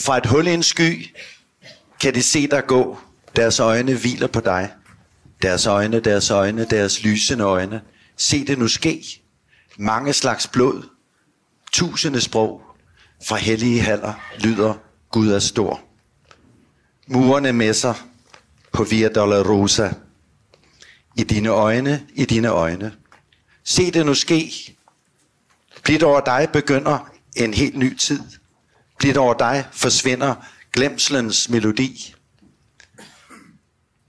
Fra et hul i en sky kan de se dig gå. Deres øjne hviler på dig. Deres øjne, deres øjne, deres lysende øjne. Se det nu ske. Mange slags blod. Tusinde sprog. Fra hellige haller lyder Gud er stor. Murene messer på Via Dolorosa. I dine øjne, i dine øjne. Se det nu ske. Blidt over dig begynder en helt ny tid. Blidt over dig forsvinder glemslens melodi.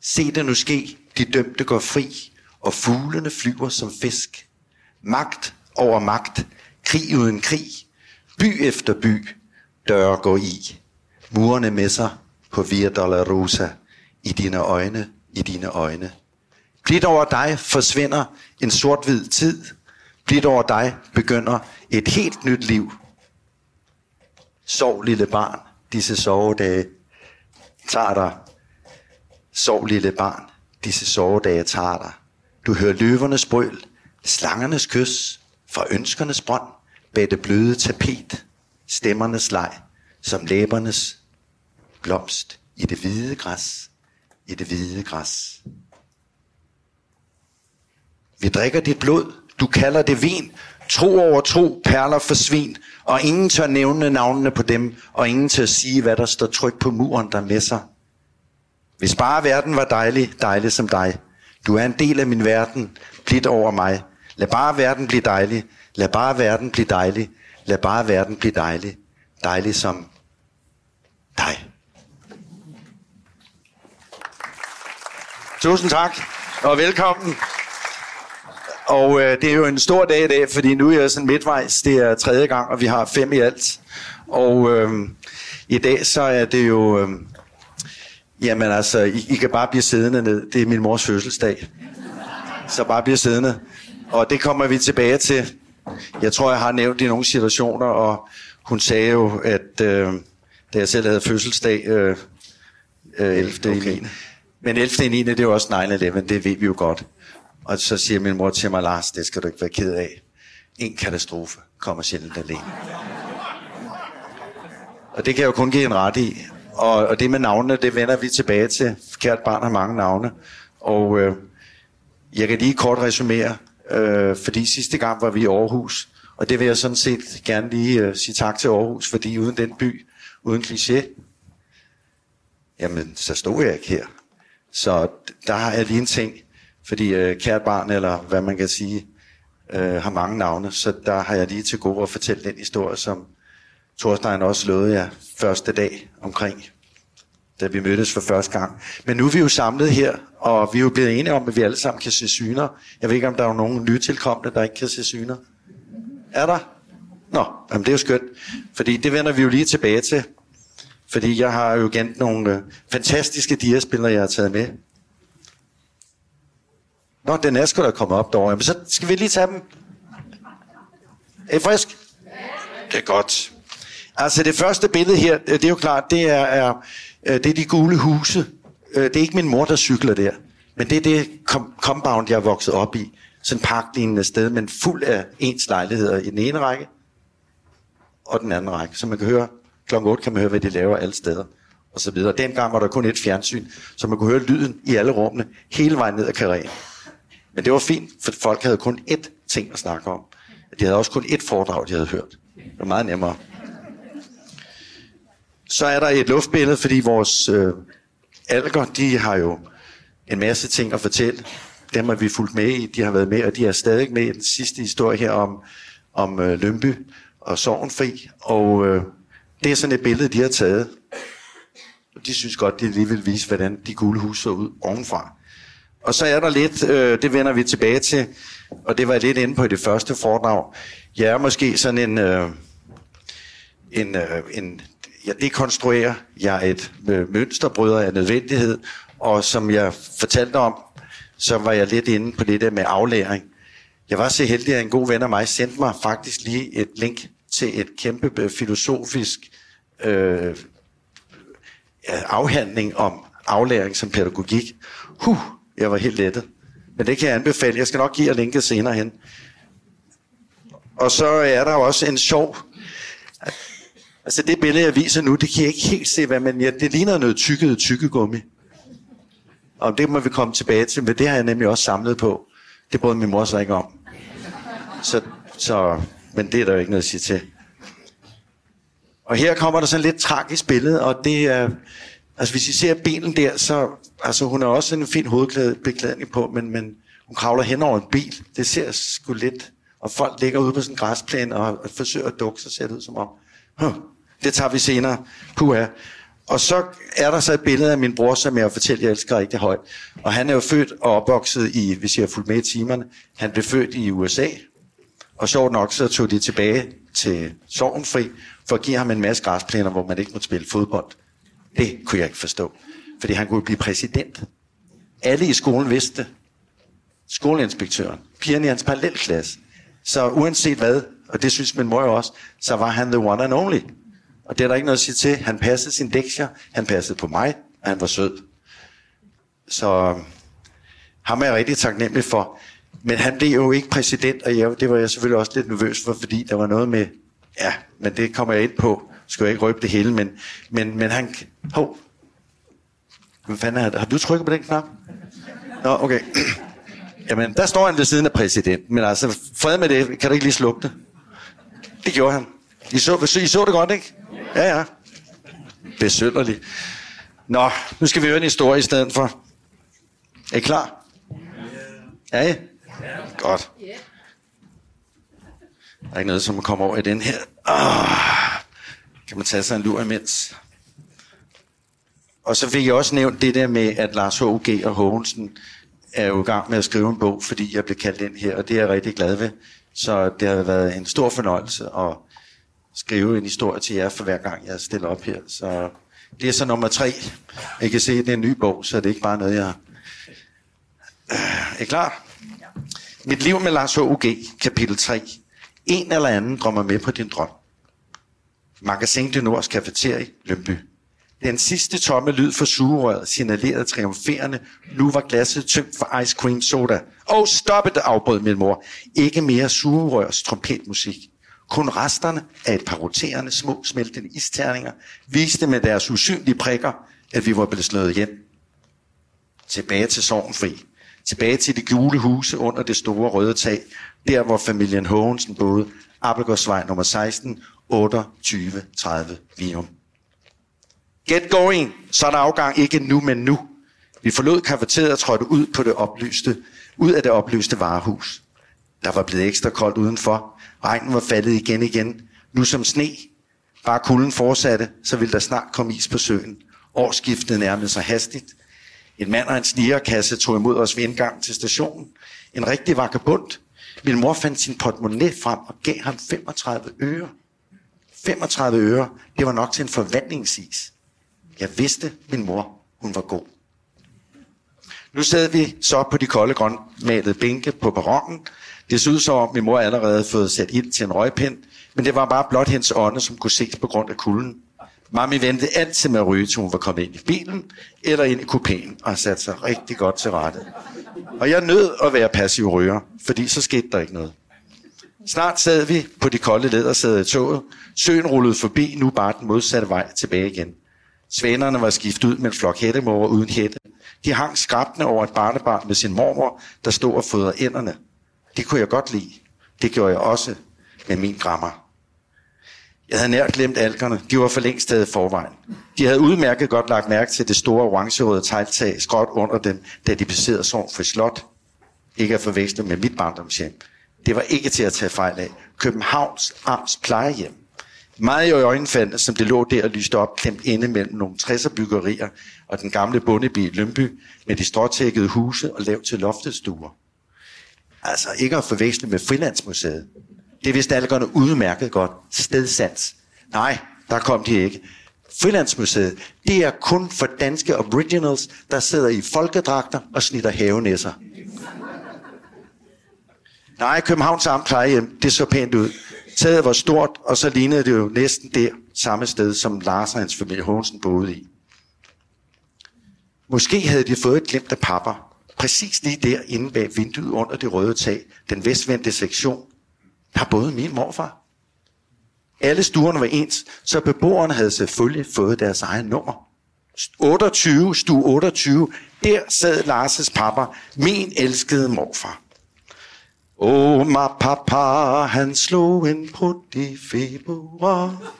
Se det nu ske, de dømte går fri, og fuglene flyver som fisk. Magt over magt, krig uden krig, by efter by, døre går i. Murene med sig på Via Dolorosa, i dine øjne, i dine øjne. Blidt over dig forsvinder en sort-hvid tid. Blidt over dig begynder et helt nyt liv. Sov, lille barn, disse sovedage tager dig. Sov, lille barn, disse sovedage tager dig. Du hører løvernes brøl, slangernes kys, fra ønskernes brønd, bag det bløde tapet, stemmernes leg, som læbernes blomst i det hvide græs, i det hvide græs. Vi drikker dit blod, du kalder det vin, tro over tro, perler for svin, og ingen tør nævne navnene på dem, og ingen tør sige, hvad der står tryk på muren, der messer. Hvis bare verden var dejlig, dejlig som dig. Du er en del af min verden, blidt over mig. Lad bare verden blive dejlig, lad bare verden blive dejlig, lad bare verden blive dejlig, dejlig som dig. Tusind tak, og velkommen. Og øh, det er jo en stor dag i dag, fordi nu er jeg sådan midtvejs. Det er tredje gang, og vi har fem i alt. Og øh, i dag så er det jo... Øh, jamen altså, I, I kan bare blive siddende ned. Det er min mors fødselsdag. Så bare blive siddende. Og det kommer vi tilbage til. Jeg tror, jeg har nævnt i nogle situationer, og hun sagde jo, at øh, da jeg selv havde fødselsdag øh, øh, 11. Okay. 9. Men 11. 9. det er jo også 9-11, det ved vi jo godt. Og så siger min mor til mig, Lars, det skal du ikke være ked af. En katastrofe kommer sjældent alene. Og det kan jeg jo kun give en ret i. Og, og det med navnene, det vender vi tilbage til. Kært barn har mange navne. Og øh, jeg kan lige kort resumere, øh, fordi sidste gang var vi i Aarhus. Og det vil jeg sådan set gerne lige øh, sige tak til Aarhus, fordi uden den by, uden kliché, jamen så stod jeg ikke her. Så der har jeg lige en ting. Fordi øh, kært barn, eller hvad man kan sige, øh, har mange navne, så der har jeg lige til gode at fortælle den historie, som Thorstein også lovede jer første dag omkring, da vi mødtes for første gang. Men nu er vi jo samlet her, og vi er jo blevet enige om, at vi alle sammen kan se syner. Jeg ved ikke, om der er nogen nytilkommende, der ikke kan se syner. Er der? Nå, jamen det er jo skønt. Fordi det vender vi jo lige tilbage til. Fordi jeg har jo igen nogle øh, fantastiske diaspillere, jeg har taget med. Nå, den er sgu da kommet op derovre. Men så skal vi lige tage dem. Er I frisk? Det er godt. Altså det første billede her, øh, det er jo klart, det er, er, øh, det er de gule huse. Øh, det er ikke min mor, der cykler der. Men det er det compound, jeg er vokset op i. Sådan en parklignende sted, men fuld af ens lejligheder i den ene række, og den anden række. Så man kan høre, klokken 8 kan man høre, hvad de laver alle steder. Og så videre. Dengang var der kun et fjernsyn, så man kunne høre lyden i alle rummene, hele vejen ned ad karrieren. Men det var fint, for folk havde kun ét ting at snakke om. De havde også kun ét foredrag, de havde hørt. Det var meget nemmere. Så er der et luftbillede, fordi vores øh, alger, de har jo en masse ting at fortælle. Dem har vi fulgt med i, de har været med, og de er stadig med i den sidste historie her om, om øh, Lømby og Sovenfri. Og øh, det er sådan et billede, de har taget. De synes godt, de lige vil vise, hvordan de gule huse så ud ovenfra. Og så er der lidt, øh, det vender vi tilbage til, og det var jeg lidt inde på i det første foredrag. Jeg er måske sådan en, øh, en, øh, en jeg dekonstruerer, jeg er et øh, mønsterbryder af nødvendighed, og som jeg fortalte om, så var jeg lidt inde på det der med aflæring. Jeg var så heldig, at en god ven af mig sendte mig faktisk lige et link til et kæmpe øh, filosofisk øh, afhandling om aflæring som pædagogik. Huh, jeg var helt lettet. Men det kan jeg anbefale. Jeg skal nok give jer linket senere hen. Og så er der også en sjov... Altså det billede, jeg viser nu, det kan jeg ikke helt se, hvad man... Ja, det ligner noget tykket tykkegummi. Og det må vi komme tilbage til, men det har jeg nemlig også samlet på. Det brød min mor så ikke om. Så, så, men det er der jo ikke noget at sige til. Og her kommer der sådan lidt tragisk billede, og det er... Altså hvis I ser bilen der, så... Altså hun har også en fin hovedbeklædning på, men, men hun kravler hen over en bil. Det ser sgu lidt... Og folk ligger ude på sådan en græsplæne og, og forsøger at dukke sig, ser det ud som om. Huh, det tager vi senere. Puha. Og så er der så et billede af min bror, som jeg fortæller, jeg elsker rigtig højt. Og han er jo født og opvokset i, hvis jeg har fulgt med i timerne, han blev født i USA. Og sjovt nok, så tog de tilbage til Sorgenfri, for at give ham en masse græsplæner, hvor man ikke måtte spille fodbold. Det kunne jeg ikke forstå. Fordi han kunne blive præsident. Alle i skolen vidste det. Skoleinspektøren. Pigerne i hans parallelklasse. Så uanset hvad, og det synes min mor jo også, så var han the one and only. Og det er der ikke noget at sige til. Han passede sin lektier, han passede på mig, og han var sød. Så øhm, ham er jeg rigtig taknemmelig for. Men han blev jo ikke præsident, og jeg, det var jeg selvfølgelig også lidt nervøs for, fordi der var noget med, ja, men det kommer jeg ind på. Skal jeg ikke røbe det hele, men, men, men han... Hov. Hvad fanden er det? Har du trykket på den knap? Nå, okay. Jamen, der står han ved siden af præsidenten, men altså, fred med det, kan du ikke lige slukke det? Det gjorde han. I så, I så det godt, ikke? Ja, ja. Besynderligt. Nå, nu skal vi høre en historie i stedet for. Er I klar? Ja, ja. Godt. Der er ikke noget, som at komme over i den her. Oh, kan man tage sig en lur imens? Og så fik jeg også nævnt det der med, at Lars H.G. og Hågensen er jo i gang med at skrive en bog, fordi jeg blev kaldt ind her, og det er jeg rigtig glad ved. Så det har været en stor fornøjelse at skrive en historie til jer for hver gang, jeg stiller op her. Så det er så nummer tre. I kan se, at det er en ny bog, så det er ikke bare noget, jeg... Er I klar? Mit liv med Lars H.U.G., kapitel 3. En eller anden drømmer med på din drøm. Magasin de Nords kafeterie, Lønby. Den sidste tomme lyd for sugerøret signalerede triumferende. Nu var glasset tømt for ice cream soda. Oh, stop det, afbrød min mor. Ikke mere sugerørs trompetmusik. Kun resterne af et par roterende små smeltende isterninger viste med deres usynlige prikker, at vi var blevet slået hjem. Tilbage til Sorgenfri. Tilbage til de gule huse under det store røde tag. Der hvor familien Hågensen boede. Appelgårdsvej nummer 16, 28, 30, Vium. Get going, så er der afgang ikke nu, men nu. Vi forlod kafeteriet og trådte ud, på det oplyste, ud af det oplyste varehus. Der var blevet ekstra koldt udenfor. Regnen var faldet igen igen. Nu som sne. Bare kulden fortsatte, så ville der snart komme is på søen. Årsskiftet nærmede sig hastigt. En mand og en snigerkasse tog imod os ved indgang til stationen. En rigtig vakabund. Min mor fandt sin portemonnaie frem og gav ham 35 øre. 35 øre, det var nok til en forvandlingsis. Jeg vidste, min mor, hun var god. Nu sad vi så på de kolde grønmalede bænke på perronen. Det så ud som om min mor allerede havde fået sat ild til en røgpind, men det var bare blot hendes ånde, som kunne ses på grund af kulden. Mami ventede altid med at ryge, til hun var kommet ind i bilen eller ind i kupéen og satte sig rigtig godt til rette. Og jeg nød at være passiv ryger, fordi så skete der ikke noget. Snart sad vi på de kolde lædersæder i toget. Søen rullede forbi, nu bare den modsatte vej tilbage igen. Svanerne var skiftet ud med en flok hættemåger uden hætte. De hang skrabende over et barnebarn med sin mormor, der stod og fodrede ænderne. Det kunne jeg godt lide. Det gjorde jeg også med min grammer. Jeg havde nær glemt alkerne. De var for længst stadig forvejen. De havde udmærket godt lagt mærke til det store orangerøde tegltag skråt under dem, da de besidder for Slot. Ikke at forveksle med mit barndomshjem. Det var ikke til at tage fejl af. Københavns Amts plejehjem. Meget i øjenfaldene, som det lå der og lyste op, klemt inde mellem nogle 60'er byggerier og den gamle bondeby Lønby med de stråtækkede huse og lavt til loftestuer. Altså ikke at forveksle med Frilandsmuseet. Det vidste algerne udmærket godt. Stedsans. Nej, der kom de ikke. Frilandsmuseet, det er kun for danske originals, der sidder i folkedragter og snitter havenæsser. Nej, Københavns Amt plejehjem, det så pænt ud. Taget var stort, og så lignede det jo næsten der samme sted, som Lars og hans familie Hånsen boede i. Måske havde de fået et glimt af papper, præcis lige der inde bag vinduet under det røde tag, den vestvendte sektion, der boede min morfar. Alle stuerne var ens, så beboerne havde selvfølgelig fået deres egen nummer. 28, stue 28, der sad Lars' pappa, min elskede morfar. Åh, ma papa, han slog en prut i februar.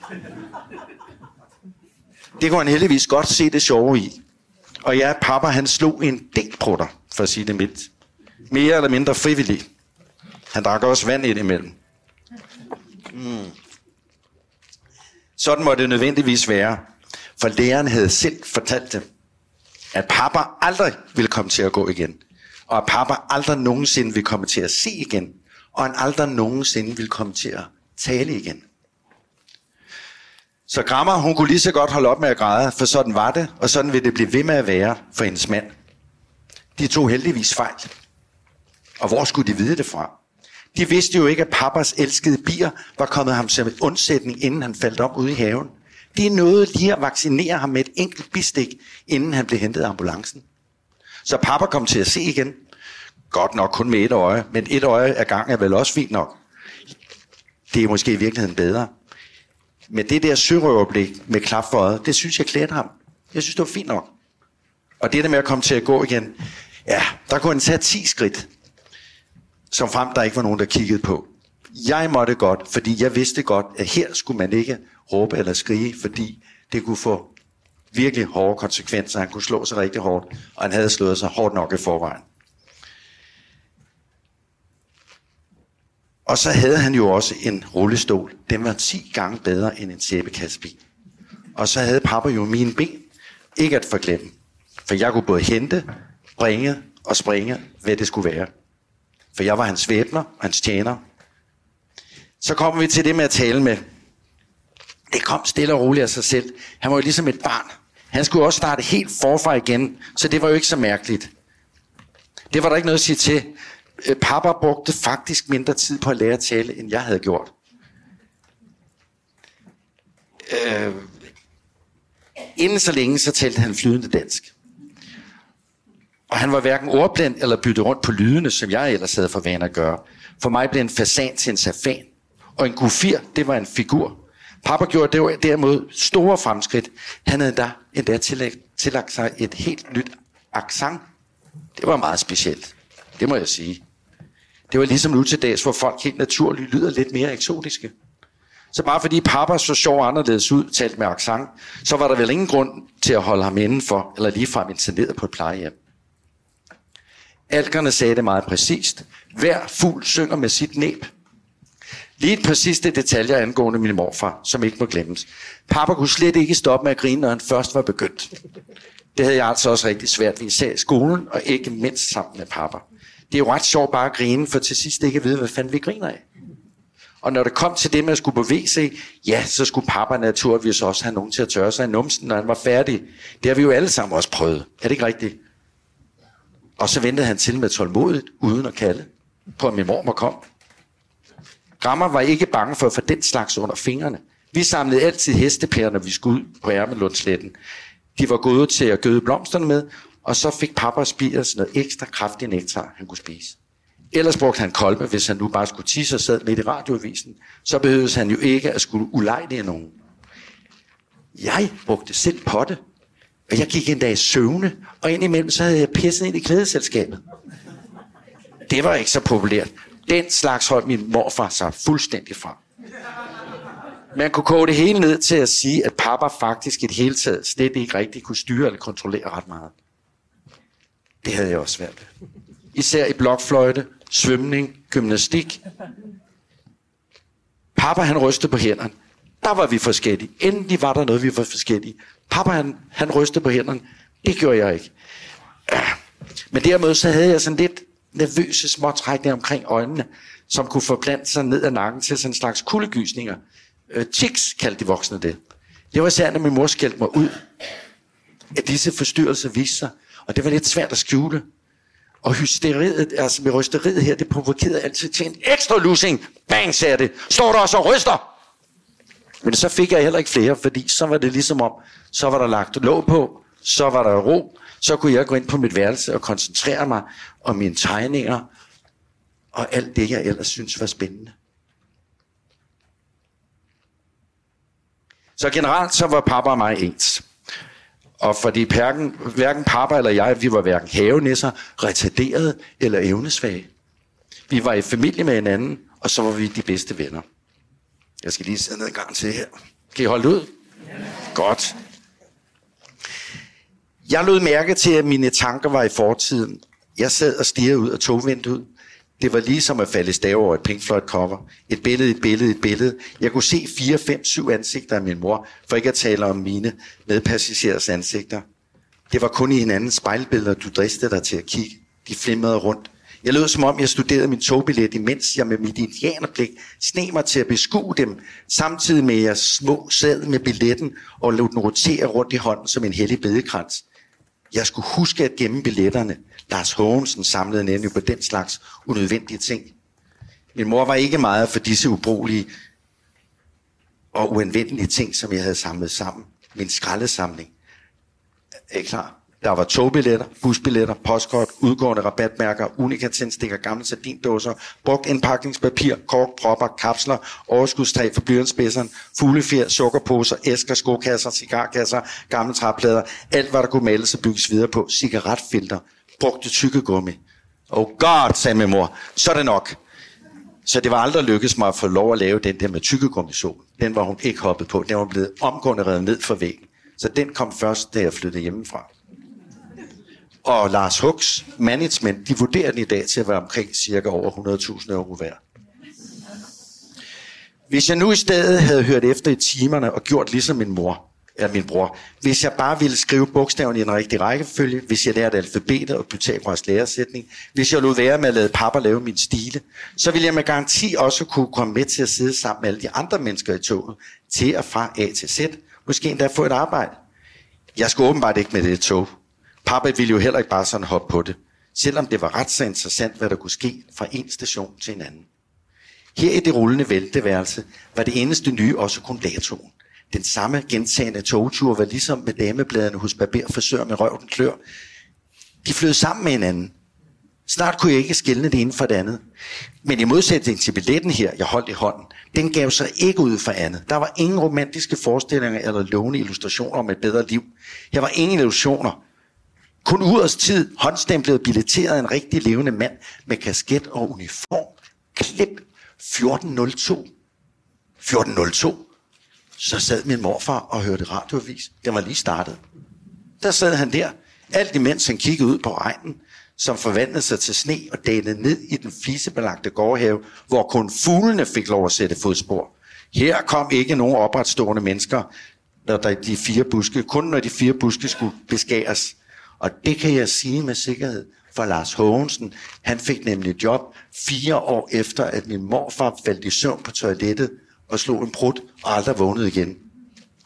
Det kunne han heldigvis godt se det sjove i. Og ja, pappa han slog en del prutter, for at sige det mildt. Mere eller mindre frivilligt. Han drak også vand ind imellem. Mm. Sådan må det nødvendigvis være. For læreren havde selv fortalt dem, at pappa aldrig ville komme til at gå igen. Og at pappa aldrig nogensinde ville komme til at se igen. Og han aldrig nogensinde ville komme til at tale igen. Så Grammer, hun kunne lige så godt holde op med at græde, for sådan var det, og sådan vil det blive ved med at være for hendes mand. De tog heldigvis fejl. Og hvor skulle de vide det fra? De vidste jo ikke, at pappas elskede bier var kommet ham som undsætning, inden han faldt op ude i haven. De nåede lige at vaccinere ham med et enkelt bistik, inden han blev hentet af ambulancen. Så pappa kom til at se igen. Godt nok kun med et øje, men et øje ad gang er vel også fint nok. Det er måske i virkeligheden bedre. Men det der sørøverblik med klap for øjet, det synes jeg klædte ham. Jeg synes, det var fint nok. Og det der med at komme til at gå igen, ja, der kunne han tage 10 skridt som frem der ikke var nogen, der kiggede på. Jeg måtte godt, fordi jeg vidste godt, at her skulle man ikke råbe eller skrige, fordi det kunne få virkelig hårde konsekvenser. Han kunne slå sig rigtig hårdt, og han havde slået sig hårdt nok i forvejen. Og så havde han jo også en rullestol. Den var 10 gange bedre end en sæbekassebil. Og så havde pappa jo mine ben. Ikke at forglemme. For jeg kunne både hente, bringe og springe, hvad det skulle være for jeg var hans væbner, hans tjener. Så kommer vi til det med at tale med. Det kom stille og roligt af sig selv. Han var jo ligesom et barn. Han skulle også starte helt forfra igen, så det var jo ikke så mærkeligt. Det var der ikke noget at sige til. Øh, Papa brugte faktisk mindre tid på at lære at tale, end jeg havde gjort. Øh, inden så længe, så talte han flydende dansk. Og han var hverken ordblind eller byttet rundt på lydene, som jeg ellers havde for vane at gøre. For mig blev en fasan til en safan. Og en gufir, det var en figur. Papa gjorde det derimod store fremskridt. Han havde endda, endda tillagt, tillagt sig et helt nyt accent. Det var meget specielt. Det må jeg sige. Det var ligesom nu til dags, hvor folk helt naturligt lyder lidt mere eksotiske. Så bare fordi papa så sjov og anderledes ud, talt med accent, så var der vel ingen grund til at holde ham indenfor, eller ligefrem interneret på et plejehjem. Alkerne sagde det meget præcist. Hver fugl synger med sit næb. Lige et par sidste detaljer angående min morfar, som ikke må glemmes. Papa kunne slet ikke stoppe med at grine, når han først var begyndt. Det havde jeg altså også rigtig svært ved, især i skolen, og ikke mindst sammen med papa. Det er jo ret sjovt bare at grine, for til sidst ikke at vide, hvad fanden vi griner af. Og når det kom til det med at skulle på WC, ja, så skulle papa naturligvis også have nogen til at tørre sig i numsen, når han var færdig. Det har vi jo alle sammen også prøvet. Er det ikke rigtigt? Og så ventede han til med tålmodigt, uden at kalde, på at min mormor kom. Grammer var ikke bange for at få den slags under fingrene. Vi samlede altid hestepærer, når vi skulle ud på Ærmelundsletten. De var gode til at gøde blomsterne med, og så fik pappa spires noget ekstra kraftig nektar, han kunne spise. Ellers brugte han kolbe, hvis han nu bare skulle tisse og sad midt i radioavisen. Så behøvede han jo ikke at skulle ulejlige nogen. Jeg brugte selv potte, og jeg gik en dag i søvne, og indimellem så havde jeg pisset ind i klædeselskabet. Det var ikke så populært. Den slags holdt min morfar sig fuldstændig fra. Man kunne koge det hele ned til at sige, at pappa faktisk i det hele taget slet ikke rigtig kunne styre eller kontrollere ret meget. Det havde jeg også svært ved. Især i blokfløjte, svømning, gymnastik. Pappa han rystede på hænderne. Der var vi forskellige. Endelig var der noget, vi var forskellige. Papa, han, han rystede på hænderne. Det gjorde jeg ikke. Men dermed så havde jeg sådan lidt nervøse småtrækninger omkring øjnene, som kunne forplante sig ned ad nakken til sådan en slags kuldegysninger. Øh, tics kaldte de voksne det. Det var især, når min mor skældte mig ud, at disse forstyrrelser viste sig. Og det var lidt svært at skjule. Og hysteriet, altså med rysteriet her, det provokerede altid til en ekstra losing. Bang, sagde det. Står der også og ryster? Men så fik jeg heller ikke flere, fordi så var det ligesom om, så var der lagt låg på, så var der ro, så kunne jeg gå ind på mit værelse og koncentrere mig om mine tegninger og alt det, jeg ellers synes var spændende. Så generelt så var pappa og mig ens. Og fordi hverken, hverken pappa eller jeg, vi var hverken havenisser, retarderede eller evnesvage. Vi var i familie med hinanden, og så var vi de bedste venner. Jeg skal lige sidde ned en gang til her. Kan I holde ud? Ja. Godt. Jeg lod mærke til, at mine tanker var i fortiden. Jeg sad og stirrede ud af togvinduet. Det var ligesom at falde i stave over et Pink Floyd cover. Et billede, et billede, et billede. Jeg kunne se 4, 5, 7 ansigter af min mor, for ikke at tale om mine medpassagerers ansigter. Det var kun i hinandens spejlbilleder, du dristede dig til at kigge. De flimrede rundt. Jeg lød som om, jeg studerede min togbillet, imens jeg med mit indianerblik sne mig til at beskue dem, samtidig med at jeg små sad med billetten og lod den rotere rundt i hånden som en hellig bedekrans. Jeg skulle huske at gemme billetterne. Lars Hågensen samlede nemlig på den slags unødvendige ting. Min mor var ikke meget for disse ubrugelige og uanvendelige ting, som jeg havde samlet sammen. Min skraldesamling. Er I klar? Der var togbilletter, busbilletter, postkort, udgående rabatmærker, unikatændstikker, gamle sardindåser, brugt indpakningspapir, kork, propper, kapsler, overskudstag for blyantspidseren, fuglefjer, sukkerposer, æsker, skokasser, cigarkasser, gamle træplader, alt hvad der kunne males og bygges videre på, cigaretfilter, brugte tykkegummi. Oh god, sagde min mor, så er det nok. Så det var aldrig lykkedes mig at få lov at lave den der med tykkegummisol. Den var hun ikke hoppet på. Den var blevet omgående reddet ned for væggen. Så den kom først, da jeg flyttede hjemmefra og Lars Hooks management, de vurderer den i dag til at være omkring cirka over 100.000 euro værd. Hvis jeg nu i stedet havde hørt efter i timerne og gjort ligesom min mor, eller min bror, hvis jeg bare ville skrive bogstaverne i en rigtig rækkefølge, hvis jeg lærte alfabetet og Pythagoras læresætning, hvis jeg lod være med at lade pappa lave min stile, så ville jeg med garanti også kunne komme med til at sidde sammen med alle de andre mennesker i toget, til og fra A til Z, måske endda få et arbejde. Jeg skulle åbenbart ikke med det tog. Papa ville jo heller ikke bare sådan hoppe på det, selvom det var ret så interessant, hvad der kunne ske fra en station til en anden. Her i det rullende vælteværelse var det eneste nye også kun datoen. Den samme gentagende togtur var ligesom med damebladene hos barberfrisør med røv den klør. De flød sammen med hinanden. Snart kunne jeg ikke skille det ene fra det andet. Men i modsætning til billetten her, jeg holdt i hånden, den gav sig ikke ud for andet. Der var ingen romantiske forestillinger eller lovende illustrationer om et bedre liv. Her var ingen illusioner. Kun urets tid håndstemplede billetteret en rigtig levende mand med kasket og uniform. Klip 1402. 1402. Så sad min morfar og hørte radioavis. Den var lige startet. Der sad han der, alt imens han kiggede ud på regnen, som forvandlede sig til sne og dalede ned i den flisebelagte gårdhave, hvor kun fuglene fik lov at sætte fodspor. Her kom ikke nogen opretstående mennesker, når der de fire buske, kun når de fire buske skulle beskæres. Og det kan jeg sige med sikkerhed for Lars Hågensen. Han fik nemlig job fire år efter, at min morfar faldt i søvn på toilettet og slog en brud og aldrig vågnede igen.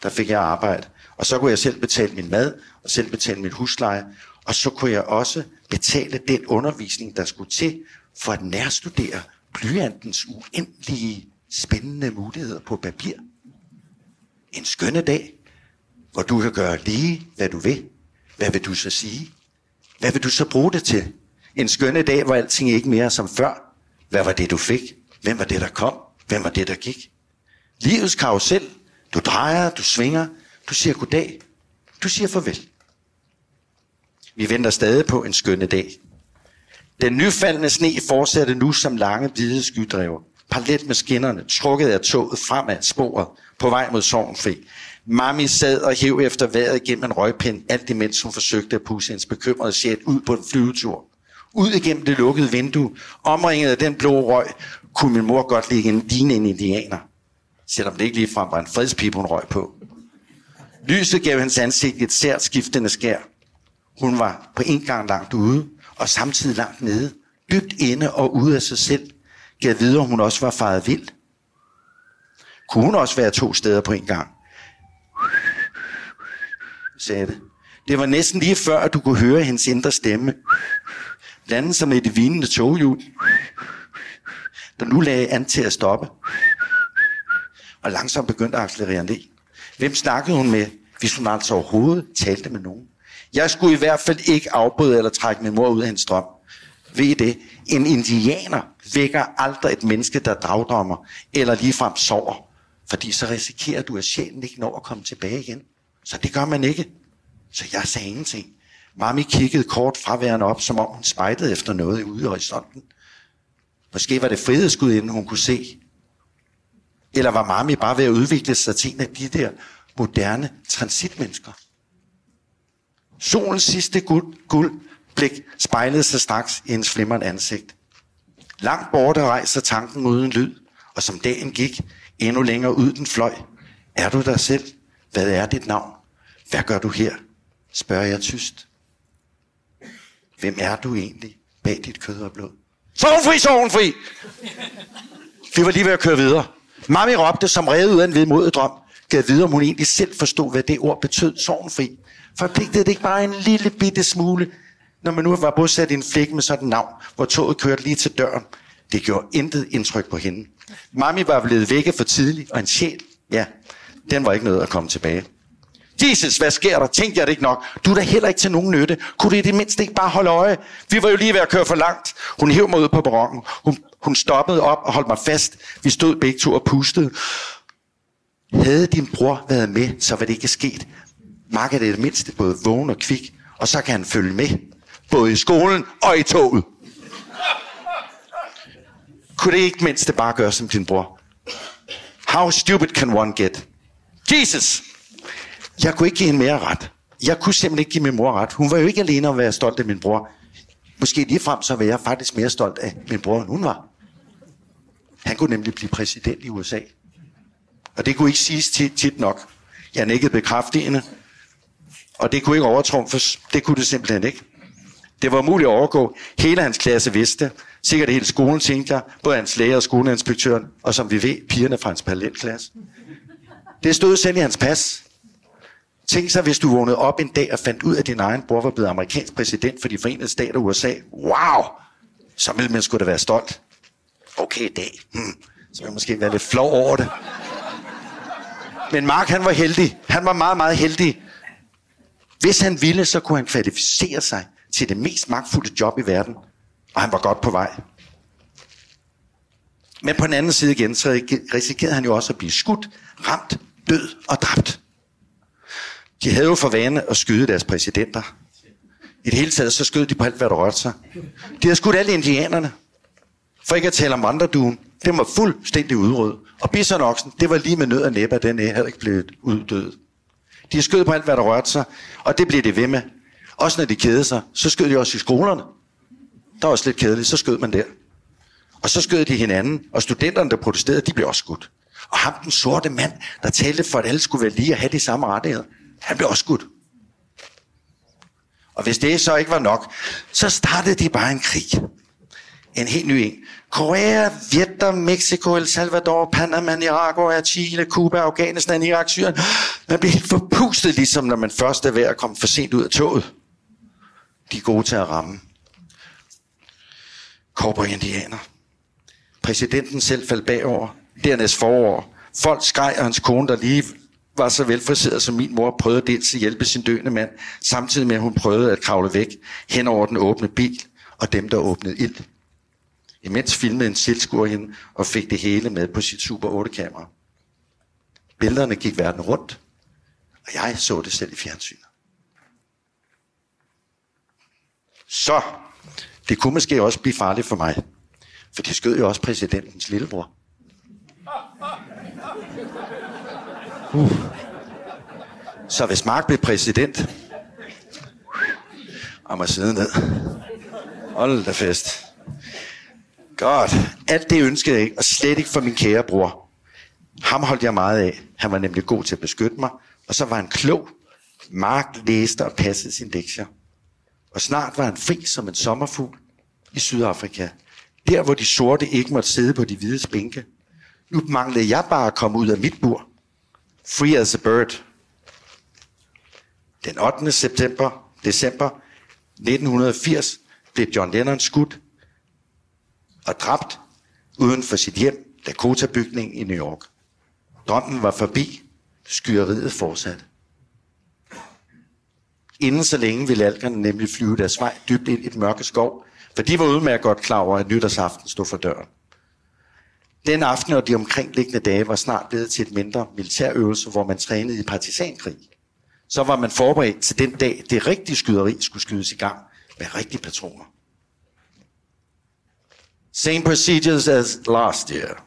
Der fik jeg arbejde. Og så kunne jeg selv betale min mad og selv betale min husleje. Og så kunne jeg også betale den undervisning, der skulle til for at nærstudere blyantens uendelige spændende muligheder på papir. En skønne dag, hvor du kan gøre lige, hvad du vil, hvad vil du så sige? Hvad vil du så bruge det til? En skønne dag, hvor alting ikke mere som før. Hvad var det, du fik? Hvem var det, der kom? Hvem var det, der gik? Livets karusel. Du drejer, du svinger, du siger goddag, du siger farvel. Vi venter stadig på en skønne dag. Den nyfaldende sne fortsatte nu som lange, hvide skydrever. Parlet med skinnerne, trukket af toget fremad sporet på vej mod Sovnfri. Mami sad og hæv efter vejret gennem en røgpind, alt imens hun forsøgte at pusse hendes bekymrede sjæl ud på en flyvetur. Ud igennem det lukkede vindue, omringet af den blå røg, kunne min mor godt ligge en ligne en indianer. Selvom det ikke ligefrem var en fredspipe, hun røg på. Lyset gav hendes ansigt et sært skiftende skær. Hun var på en gang langt ude, og samtidig langt nede, dybt inde og ude af sig selv, gav videre, hun også var faret vild. Kunne hun også være to steder på en gang? Sagde det. Det var næsten lige før, at du kunne høre hendes indre stemme. Blande som med det vinende toghjul, der nu lagde an til at stoppe. Og langsomt begyndte at accelerere ned. Hvem snakkede hun med, hvis hun altså overhovedet talte med nogen? Jeg skulle i hvert fald ikke afbryde eller trække min mor ud af hendes drøm. Ved I det? En indianer vækker aldrig et menneske, der dragdommer eller ligefrem sover. Fordi så risikerer du, at sjælen ikke når at komme tilbage igen. Så det gør man ikke. Så jeg sagde ingenting. Mami kiggede kort fraværende op, som om hun spejtede efter noget ude i horisonten. Måske var det frihedsgudinden, hun kunne se. Eller var Mami bare ved at udvikle sig til en af de der moderne transitmennesker? Solens sidste guld, guld blik spejlede sig straks i hendes flimrende ansigt. Langt borte rejser tanken uden lyd, og som dagen gik, endnu længere ud den fløj. Er du der selv? Hvad er dit navn? Hvad gør du her? Spørger jeg tyst. Hvem er du egentlig bag dit kød og blod? Sovenfri, sovenfri! Vi var lige ved at køre videre. Mami råbte som reddet ud af en vedmodet drøm. Gav videre, om hun egentlig selv forstod, hvad det ord betød, sovenfri. Forpligtede det ikke bare en lille bitte smule, når man nu var bosat i en flæk med sådan et navn, hvor toget kørte lige til døren. Det gjorde intet indtryk på hende. Mami var blevet vækket for tidligt, og en sjæl, ja, den var ikke noget at komme tilbage. Jesus, hvad sker der? Tænkte jeg det ikke nok? Du er da heller ikke til nogen nytte. Kunne du i det mindste ikke bare holde øje? Vi var jo lige ved at køre for langt. Hun hæv mig ud på barongen. Hun, hun stoppede op og holdt mig fast. Vi stod begge to og pustede. Havde din bror været med, så var det ikke sket. Mark er det mindste både vågen og kvik, og så kan han følge med. Både i skolen og i toget. Kunne det ikke mindste bare gøre som din bror? How stupid can one get? Jesus! Jeg kunne ikke give hende mere ret. Jeg kunne simpelthen ikke give min mor ret. Hun var jo ikke alene om at være stolt af min bror. Måske lige frem så var jeg faktisk mere stolt af min bror, end hun var. Han kunne nemlig blive præsident i USA. Og det kunne ikke siges tit, tit nok. Jeg nikkede bekræftigende. Og det kunne ikke overtrumfes. Det kunne det simpelthen ikke. Det var muligt at overgå. Hele hans klasse vidste. Sikkert hele skolen, tænkte jeg. Både hans læger og skoleinspektøren. Og som vi ved, pigerne fra hans parallelklasse. Det stod selv i hans pas. Tænk sig, hvis du vågnede op en dag og fandt ud af, at din egen bror var blevet amerikansk præsident for de forenede stater USA. Wow! Så ville man skulle da være stolt. Okay, dag. Hmm. Så ville man måske være lidt flov over det. Men Mark, han var heldig. Han var meget, meget heldig. Hvis han ville, så kunne han kvalificere sig til det mest magtfulde job i verden. Og han var godt på vej. Men på den anden side igen, så risikerede han jo også at blive skudt, ramt, død og dræbt. De havde jo for vane at skyde deres præsidenter. I det hele taget, så skød de på alt, hvad der rørte sig. De havde skudt alle indianerne. For ikke at tale om vandreduen. Den var fuldstændig udryddet. Og bisonoksen, det var lige med nød og næppe, at den havde ikke blevet uddødet. De skød på alt, hvad der rørte sig, og det blev det ved med. Også når de kædede sig, så skød de også i skolerne. Der var også lidt kedeligt, så skød man der. Og så skød de hinanden, og studenterne, der protesterede, de blev også skudt. Og ham, den sorte mand, der talte for, at alle skulle være lige og have de samme rettigheder, han blev også skudt. Og hvis det så ikke var nok, så startede de bare en krig. En helt ny en. Korea, Vietnam, Mexico, El Salvador, Panama, Nicaragua, Chile, Cuba, Afghanistan, Irak, Syrien. Man bliver helt forpustet, ligesom når man først er ved at komme for sent ud af toget. De er gode til at ramme. Cowboy indianer. Præsidenten selv faldt bagover. Dernæst forår. Folk skreg, og hans kone, der lige var så velfriseret som min mor, prøvede dels at hjælpe sin døende mand, samtidig med at hun prøvede at kravle væk hen over den åbne bil og dem, der åbnede ild. Imens filmede en tilskuer hende og fik det hele med på sit Super 8-kamera. Billederne gik verden rundt, og jeg så det selv i fjernsynet. Så, det kunne måske også blive farligt for mig, for de skød jo også præsidentens lillebror. Uh. Så hvis Mark blev præsident, og må sidde ned. Hold da fest. Godt. Alt det ønskede jeg ikke, og slet ikke for min kære bror. Ham holdt jeg meget af. Han var nemlig god til at beskytte mig, og så var han klog. Mark læste og passede sin lektier. Og snart var han fri som en sommerfugl i Sydafrika. Der, hvor de sorte ikke måtte sidde på de hvide bænke. Nu manglede jeg bare at komme ud af mit bur. Free as a bird. Den 8. september, december 1980 blev John Lennon skudt og dræbt uden for sit hjem, Dakota-bygningen i New York. Drømmen var forbi, skyeriet fortsatte. Inden så længe ville alkerne nemlig flyve deres vej dybt ind i den mørke skov, for de var udmærket godt klar over, at nytårsaften stod for døren. Den aften og de omkringliggende dage var snart blevet til et mindre militærøvelse, hvor man trænede i partisankrig. Så var man forberedt til den dag, det rigtige skyderi skulle skydes i gang med rigtige patroner. Same procedures as last year.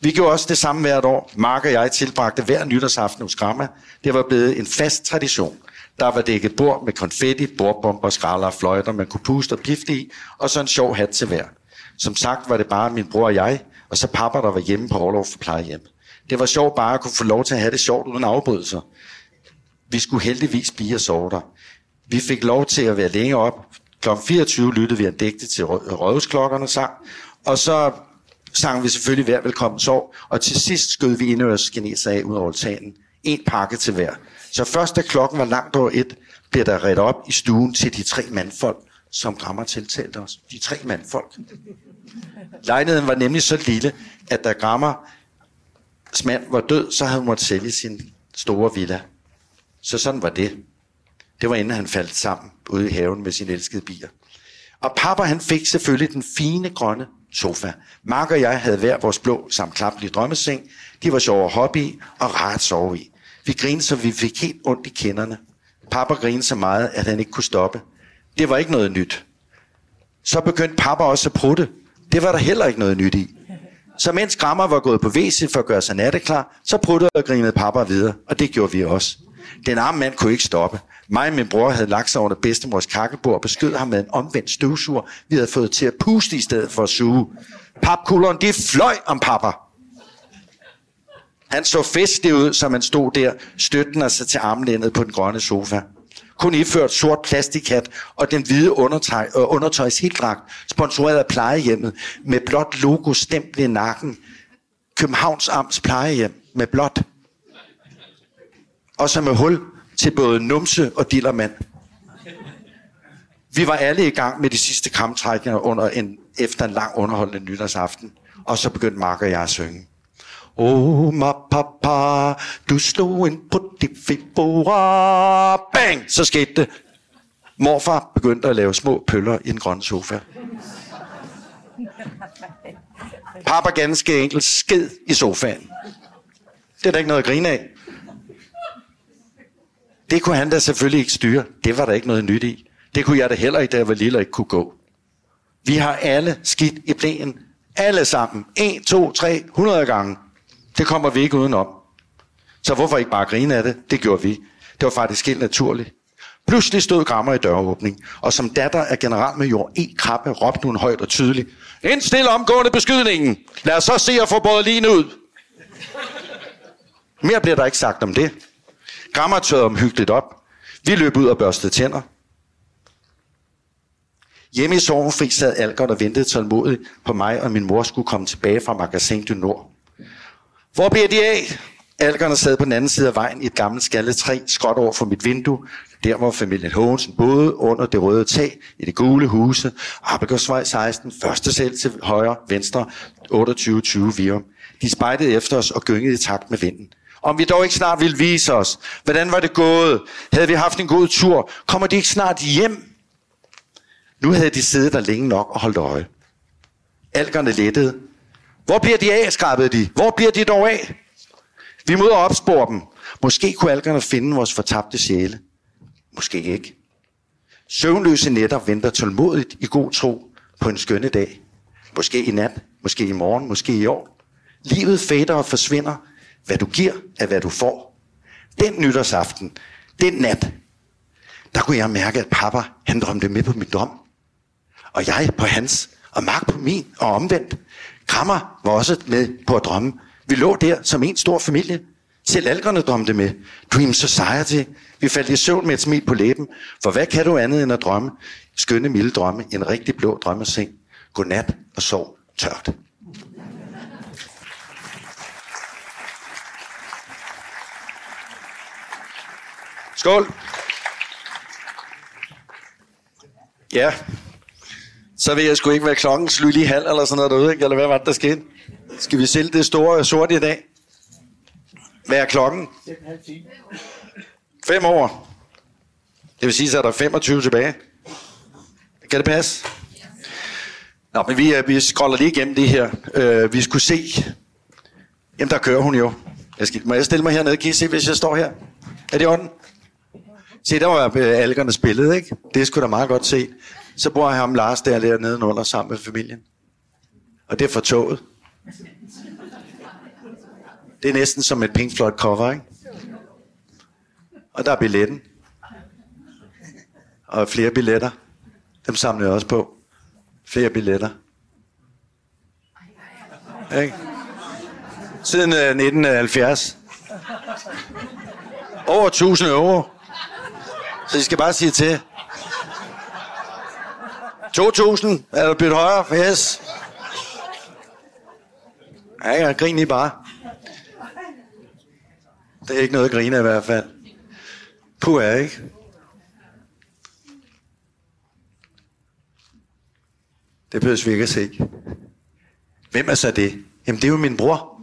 Vi gjorde også det samme hvert år. Mark og jeg tilbragte hver nytårsaften hos Gramma. Det var blevet en fast tradition. Der var dækket bord med konfetti, bordbomber, skralder og fløjter, man kunne puste og pifte i, og så en sjov hat til hver. Som sagt var det bare min bror og jeg, og så pappa, der var hjemme på overlov for plejehjem. Det var sjovt bare at kunne få lov til at have det sjovt uden afbrydelser. Vi skulle heldigvis blive og sove der. Vi fik lov til at være længe op. Kl. 24 lyttede vi en digte til Rødhusklokkerne sang, og så sang vi selvfølgelig hver velkommen sov, og til sidst skød vi indørs af ud over altanen. En pakke til hver. Så først da klokken var langt over et, blev der ret op i stuen til de tre mandfolk, som rammer tiltalte os. De tre mandfolk. Lejligheden var nemlig så lille, at da Grammer mand var død, så havde hun måttet sælge sin store villa. Så sådan var det. Det var inden han faldt sammen ude i haven med sin elskede bier. Og pappa han fik selvfølgelig den fine grønne sofa. Mark og jeg havde hver vores blå samklappelige drømmeseng. De var sjove at hoppe i og rart sove i. Vi grinede, så vi fik helt ondt i kinderne. Pappa grinede så meget, at han ikke kunne stoppe. Det var ikke noget nyt. Så begyndte pappa også at prutte. Det var der heller ikke noget nyt i. Så mens Grammer var gået på WC for at gøre sig natteklar, så pruttede og grinede pappa videre, og det gjorde vi også. Den arme mand kunne ikke stoppe. Mig og min bror havde lagt sig under bedstemors kakkebord og beskød ham med en omvendt støvsuger, vi havde fået til at puste i stedet for at suge. Papkulderen, det fløj om pappa. Han så festlig ud, som han stod der, støttende sig til armlændet på den grønne sofa. Kun iført sort plastikhat og den hvide undertøj, øh, undertøjs dragt, sponsoreret af plejehjemmet, med blot logo stemplet i nakken. Københavns Amts plejehjem med blot. Og så med hul til både numse og dillermand. Vi var alle i gang med de sidste kramtrækninger under en, efter en lang underholdende nytårsaften. Og så begyndte Mark og jeg at synge. Oh, ma papa, du slog en på de fibora. Bang! Så skete det. Morfar begyndte at lave små pøller i en grøn sofa. Papa ganske enkelt sked i sofaen. Det er da ikke noget at grine af. Det kunne han da selvfølgelig ikke styre. Det var der ikke noget nyt i. Det kunne jeg da heller ikke, da jeg var lille og ikke kunne gå. Vi har alle skidt i plænen. Alle sammen. 1, 2, 3, 100 gange. Det kommer vi ikke udenom. Så hvorfor ikke bare grine af det? Det gjorde vi. Det var faktisk helt naturligt. Pludselig stod Grammer i døråbning, og som datter af generalmajor E. Krabbe råbte hun højt og tydeligt. Indstil omgående beskydningen. Lad os så se at få både lige ud. Mere bliver der ikke sagt om det. Grammer tørrede omhyggeligt op. Vi løb ud og børstede tænder. Hjemme i Sorgenfri sad Algert og ventede tålmodigt på mig, og min mor skulle komme tilbage fra Magasin du Nord. Hvor bliver de af? Alkerne sad på den anden side af vejen i et gammelt skaldet træ, skråt over for mit vindue, der hvor familien Hågensen boede under det røde tag i det gule huse, Abelgårdsvej 16, første selv til højre, venstre, 28-20 Virum. De spejtede efter os og gyngede i takt med vinden. Om vi dog ikke snart ville vise os. Hvordan var det gået? Havde vi haft en god tur? Kommer de ikke snart hjem? Nu havde de siddet der længe nok og holdt øje. Alkerne lettede. Hvor bliver de af, skrabede de. Hvor bliver de dog af? Vi må opspore dem. Måske kunne algerne finde vores fortabte sjæle. Måske ikke. Søvnløse nætter venter tålmodigt i god tro på en skønne dag. Måske i nat, måske i morgen, måske i år. Livet fader og forsvinder, hvad du giver, er hvad du får. Den nytårsaften, den nat, der kunne jeg mærke, at pappa, han drømte med på min drøm. Og jeg på hans, og Mark på min, og omvendt. Krammer var også med på at drømme. Vi lå der som en stor familie. Selv algerne drømte med. Dream Society. Vi faldt i søvn med et smil på læben. For hvad kan du andet end at drømme? Skønne, milde drømme. En rigtig blå drømmeseng. Godnat og sov tørt. Skål. Ja. Så vil jeg sgu ikke være klokken slut lige halv eller sådan noget derude, ikke? eller hvad var det, der skete? Skal vi sælge det store sort i dag? Hvad er klokken? 5 år. Det vil sige, at der er 25 tilbage. Kan det passe? Nå, men vi, øh, vi scroller lige igennem det her. Uh, vi skulle se... Jamen, der kører hun jo. Jeg skal, må jeg stille mig hernede? Kan I se, hvis jeg står her? Er det orden? Se, der var øh, algerne spillet, ikke? Det skulle da meget godt se. Så bor ham Lars der der nedenunder sammen med familien. Og det er for toget. Det er næsten som et Pink Floyd cover, ikke? Og der er billetten. Og flere billetter. Dem samler jeg også på. Flere billetter. Ikke? Siden øh, 1970. Over 1000 euro. Så I skal bare sige til. 2000 er der blevet højere? Yes. Ja, jeg griner bare. Det er ikke noget at grine i hvert fald. Puh er ikke? Det behøves vi ikke at se. Hvem er så det? Jamen, det er jo min bror.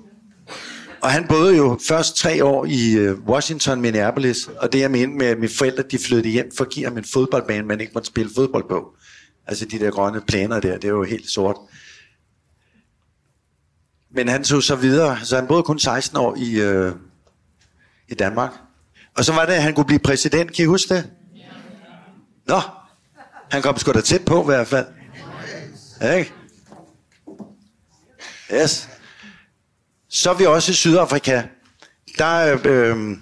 Og han boede jo først tre år i øh, Washington, Minneapolis, og det jeg mente med, at mine forældre de flyttede hjem for at give ham en fodboldbane, man ikke måtte spille fodbold på. Altså de der grønne planer der, det er jo helt sort. Men han tog så videre, så han boede kun 16 år i, øh, i Danmark. Og så var det, at han kunne blive præsident, kan I huske det? Nå, han kom sgu da tæt på i hvert fald. Ja, ikke? Yes. Så er vi også i Sydafrika. Der, øh,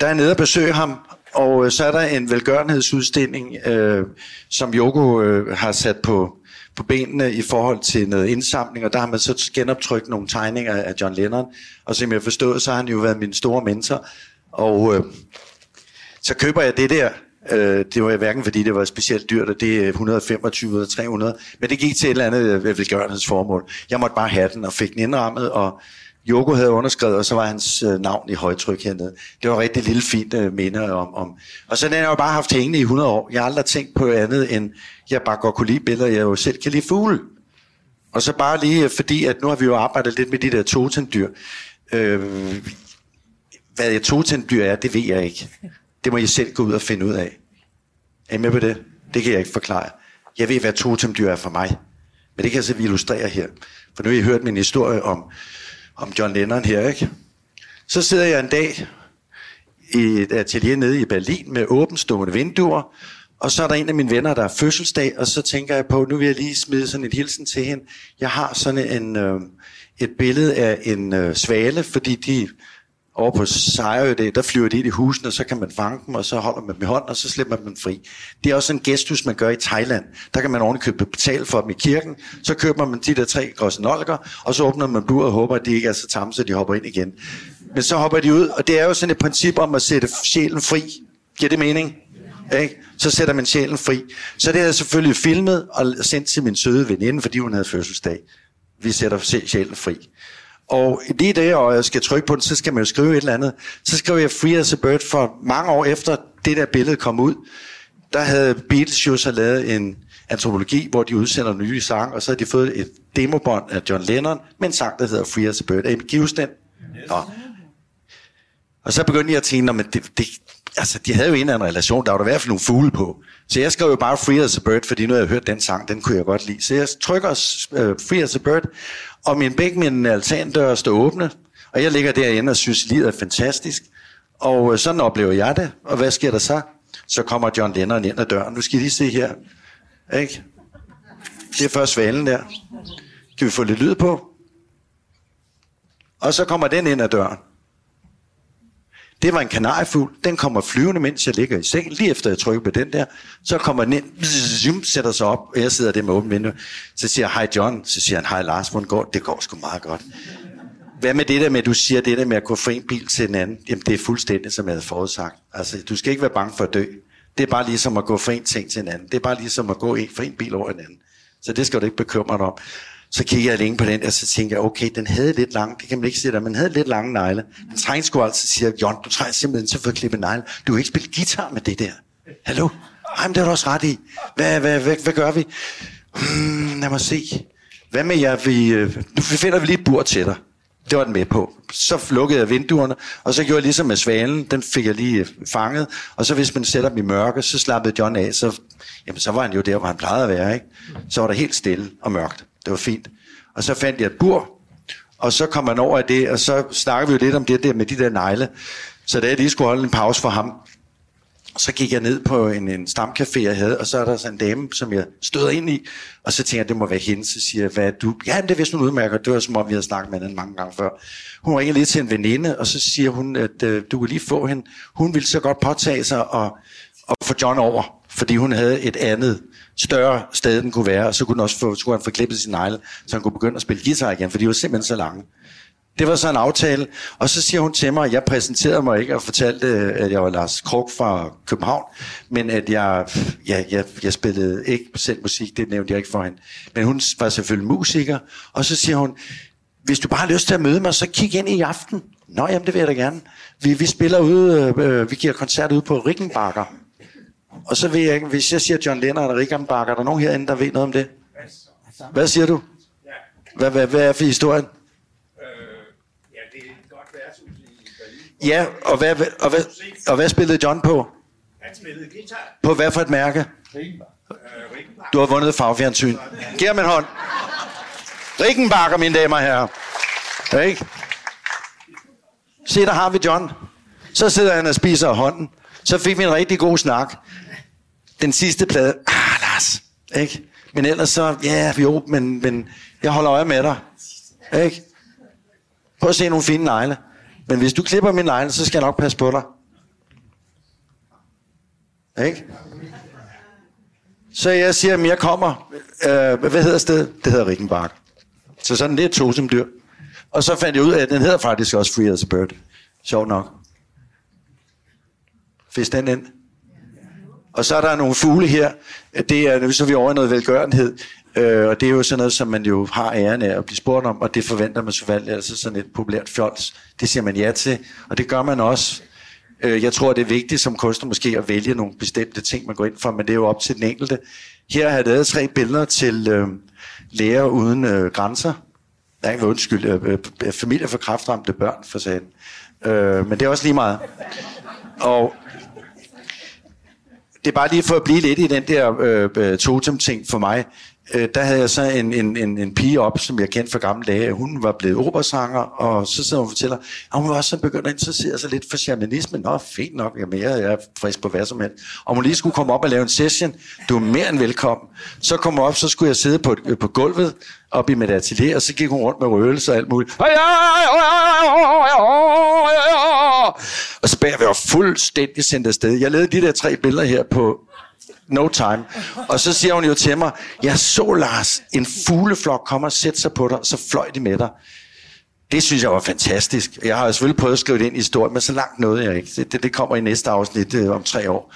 der er nede og besøge ham, og øh, så er der en velgørenhedsudstilling, øh, som Joko øh, har sat på, på benene i forhold til noget indsamling, og der har man så genoptrykt nogle tegninger af John Lennon, og som jeg forstod, så har han jo været min store mentor, og øh, så køber jeg det der, øh, det var hverken fordi det var specielt dyrt, og det er 125 eller 300, men det gik til et eller andet øh, velgørenhedsformål. Jeg måtte bare have den, og fik den indrammet, og Joko havde underskrevet, og så var hans øh, navn i højtryk hernede. Det var rigtig lille fint øh, minde om, om. Og så den har jeg jo bare haft hængende i 100 år. Jeg har aldrig tænkt på andet end, jeg bare godt kunne lide billeder, jeg jo selv kan lide fugle. Og så bare lige, øh, fordi at nu har vi jo arbejdet lidt med de der totemdyr. Øh, hvad et totemdyr er, det ved jeg ikke. Det må jeg selv gå ud og finde ud af. Er I med på det? Det kan jeg ikke forklare. Jeg ved, hvad totemdyr er for mig. Men det kan jeg så illustrere her. For nu har I hørt min historie om, om John Lennon her, ikke? Så sidder jeg en dag i et atelier nede i Berlin med åbenstående vinduer, og så er der en af mine venner, der er fødselsdag, og så tænker jeg på, nu vil jeg lige smide sådan en hilsen til hende. Jeg har sådan en, øh, et billede af en øh, svale, fordi de over på Sejrø, der flyver de ind i husene, og så kan man fange dem, og så holder man dem i hånden, og så slipper man dem fri. Det er også en gestus, man gør i Thailand. Der kan man ordentligt købe betale for dem i kirken, så køber man de der tre grossenolker, og så åbner man buret og håber, at de ikke er så tamme, så de hopper ind igen. Men så hopper de ud, og det er jo sådan et princip om at sætte sjælen fri. Giver det mening? Ikke? Så sætter man sjælen fri. Så det er jeg selvfølgelig filmet og sendt til min søde veninde, fordi hun havde fødselsdag. Vi sætter sjælen fri. Og lige det, og jeg skal trykke på den, så skal man jo skrive et eller andet. Så skrev jeg Free as a Bird for mange år efter det der billede kom ud. Der havde Beatles jo så lavet en antropologi, hvor de udsender nye sange, og så havde de fået et demobånd af John Lennon med en sang, der hedder Free as a Bird. Er I gives den? Yes. Og, og så begyndte jeg at tænke, men det, det, altså, de havde jo en eller anden relation, der var der i hvert fald nogle fugle på. Så jeg skrev jo bare Free as a Bird, fordi nu havde jeg hørt den sang, den kunne jeg godt lide. Så jeg trykker uh, Free as a Bird, og min begge mine altandør står åbne, og jeg ligger derinde og synes, livet er fantastisk. Og øh, sådan oplever jeg det. Og hvad sker der så? Så kommer John Lennon ind ad døren. Nu skal I lige se her. Ikke? Det er først svalen der. Kan vi få lidt lyd på? Og så kommer den ind ad døren. Det var en kanariefugl. Den kommer flyvende, mens jeg ligger i sengen. Lige efter jeg trykker på den der, så kommer den ind, zoom, sætter sig op, og jeg sidder der med åbent vindue. Så siger jeg, hej John. Så siger han, hej Lars, hvordan går det? går sgu meget godt. Hvad med det der med, at du siger det der med at gå fra en bil til en anden? Jamen, det er fuldstændig, som jeg havde forudsagt. Altså, du skal ikke være bange for at dø. Det er bare ligesom at gå fra en ting til en anden. Det er bare ligesom at gå fra en bil over en anden. Så det skal du ikke bekymre dig om. Så kiggede jeg længe på den, og så tænkte jeg, okay, den havde lidt lang, det kan man ikke se der, men den havde lidt lange negle. Den trængte sgu altså, siger John, du trænger simpelthen til at få klippet negle. Du kan ikke spille guitar med det der. Hallo? Ej, men det er du også ret i. Hvad, hvad, hvad, hvad gør vi? Hmm, lad mig se. Hvad med jer, vi, øh, nu finder vi lige et bur til dig. Det var den med på. Så lukkede jeg vinduerne, og så gjorde jeg ligesom med svalen. Den fik jeg lige øh, fanget. Og så hvis man sætter dem i mørke, så slappede John af. Så, jamen, så var han jo der, hvor han plejede at være. Ikke? Så var der helt stille og mørkt. Det var fint. Og så fandt jeg et bur, og så kom man over i det, og så snakkede vi jo lidt om det der med de der negle. Så da jeg lige skulle holde en pause for ham, så gik jeg ned på en, en stamcafé, jeg havde, og så er der sådan en dame, som jeg støder ind i, og så tænker jeg, det må være hende, så siger jeg, hvad er du? Ja, det er hun nogle udmærker, det var som om, vi havde snakket med hende mange gange før. Hun ringer lige til en veninde, og så siger hun, at øh, du kan lige få hende. Hun ville så godt påtage sig og, og få John over, fordi hun havde et andet større sted, den kunne være, og så kunne, den også få, skulle han få klippet sin negle, så han kunne begynde at spille guitar igen, for de var simpelthen så lange. Det var så en aftale, og så siger hun til mig, at jeg præsenterede mig ikke og fortalte, at jeg var Lars Krog fra København, men at jeg, ja, jeg, jeg spillede ikke selv musik, det nævnte jeg ikke for hende. Men hun var selvfølgelig musiker, og så siger hun, hvis du bare har lyst til at møde mig, så kig ind i aften. Nå, jamen det vil jeg da gerne. Vi, vi spiller ude, øh, øh vi giver koncert ude på Rickenbacker. Og så vil jeg, hvis jeg siger John Lennon og Rickenbacker, er der nogen herinde, der ved noget om det? Hvad siger du? Hvad, hvad, hvad er for historien? Ja, og hvad, og, hvad, og hvad spillede John på? Han spillede guitar. På hvad for et mærke? Du har vundet fagfjernsyn. Giv ham en hånd. Rickenbacker, mine damer og herrer. Ja, ikke? Se, der har vi John. Så sidder han og spiser hånden. Så fik vi en rigtig god snak. Den sidste plade. Ah, Lars. Ikke? Men ellers så, ja, jo, men, men jeg holder øje med dig. Ikke? Prøv at se nogle fine negle. Men hvis du klipper min negle, så skal jeg nok passe på dig. Ikke? Så jeg siger, at jeg kommer. Øh, hvad hedder stedet? Det hedder Rickenbark. Så sådan lidt to som dyr. Og så fandt jeg ud af, at den hedder faktisk også Free as a Bird. Sjov nok. Fisk den ind. Og så er der nogle fugle her. Det er, nu så er vi over i noget velgørenhed. Øh, og det er jo sådan noget, som man jo har æren af at blive spurgt om, og det forventer man selvfølgelig, altså sådan et populært fjols. Det siger man ja til, og det gør man også. Øh, jeg tror, det er vigtigt som kunstner måske at vælge nogle bestemte ting, man går ind for, men det er jo op til den enkelte. Her har jeg lavet tre billeder til øh, læger uden øh, grænser. Nej, ikke undskyld, øh, øh, øh familie for kraftramte børn, for sagen. Øh, men det er også lige meget. Og det er bare lige for at blive lidt i den der øh, totem-ting for mig øh, der havde jeg så en, en, en, en pige op, som jeg kendte fra gamle dage. Hun var blevet operasanger, og så sidder hun og fortæller, at hun var også begyndt at interessere sig lidt for shamanisme. Nå, fint nok, jamen, jeg er frisk på hvad som helst. Og hun lige skulle komme op og lave en session. Du er mere end velkommen. Så kom hun op, så skulle jeg sidde på, på gulvet, op i mit atelier, og så gik hun rundt med røgelse og alt muligt. Og så bagved var fuldstændig sendt afsted. Jeg lavede de der tre billeder her på no time. Og så siger hun jo til mig, jeg så Lars, en fugleflok komme og sætte sig på dig, så fløj de med dig. Det synes jeg var fantastisk. Jeg har selvfølgelig prøvet at skrive det ind i historien, men så langt nåede jeg ikke. Det, det kommer i næste afsnit øh, om tre år.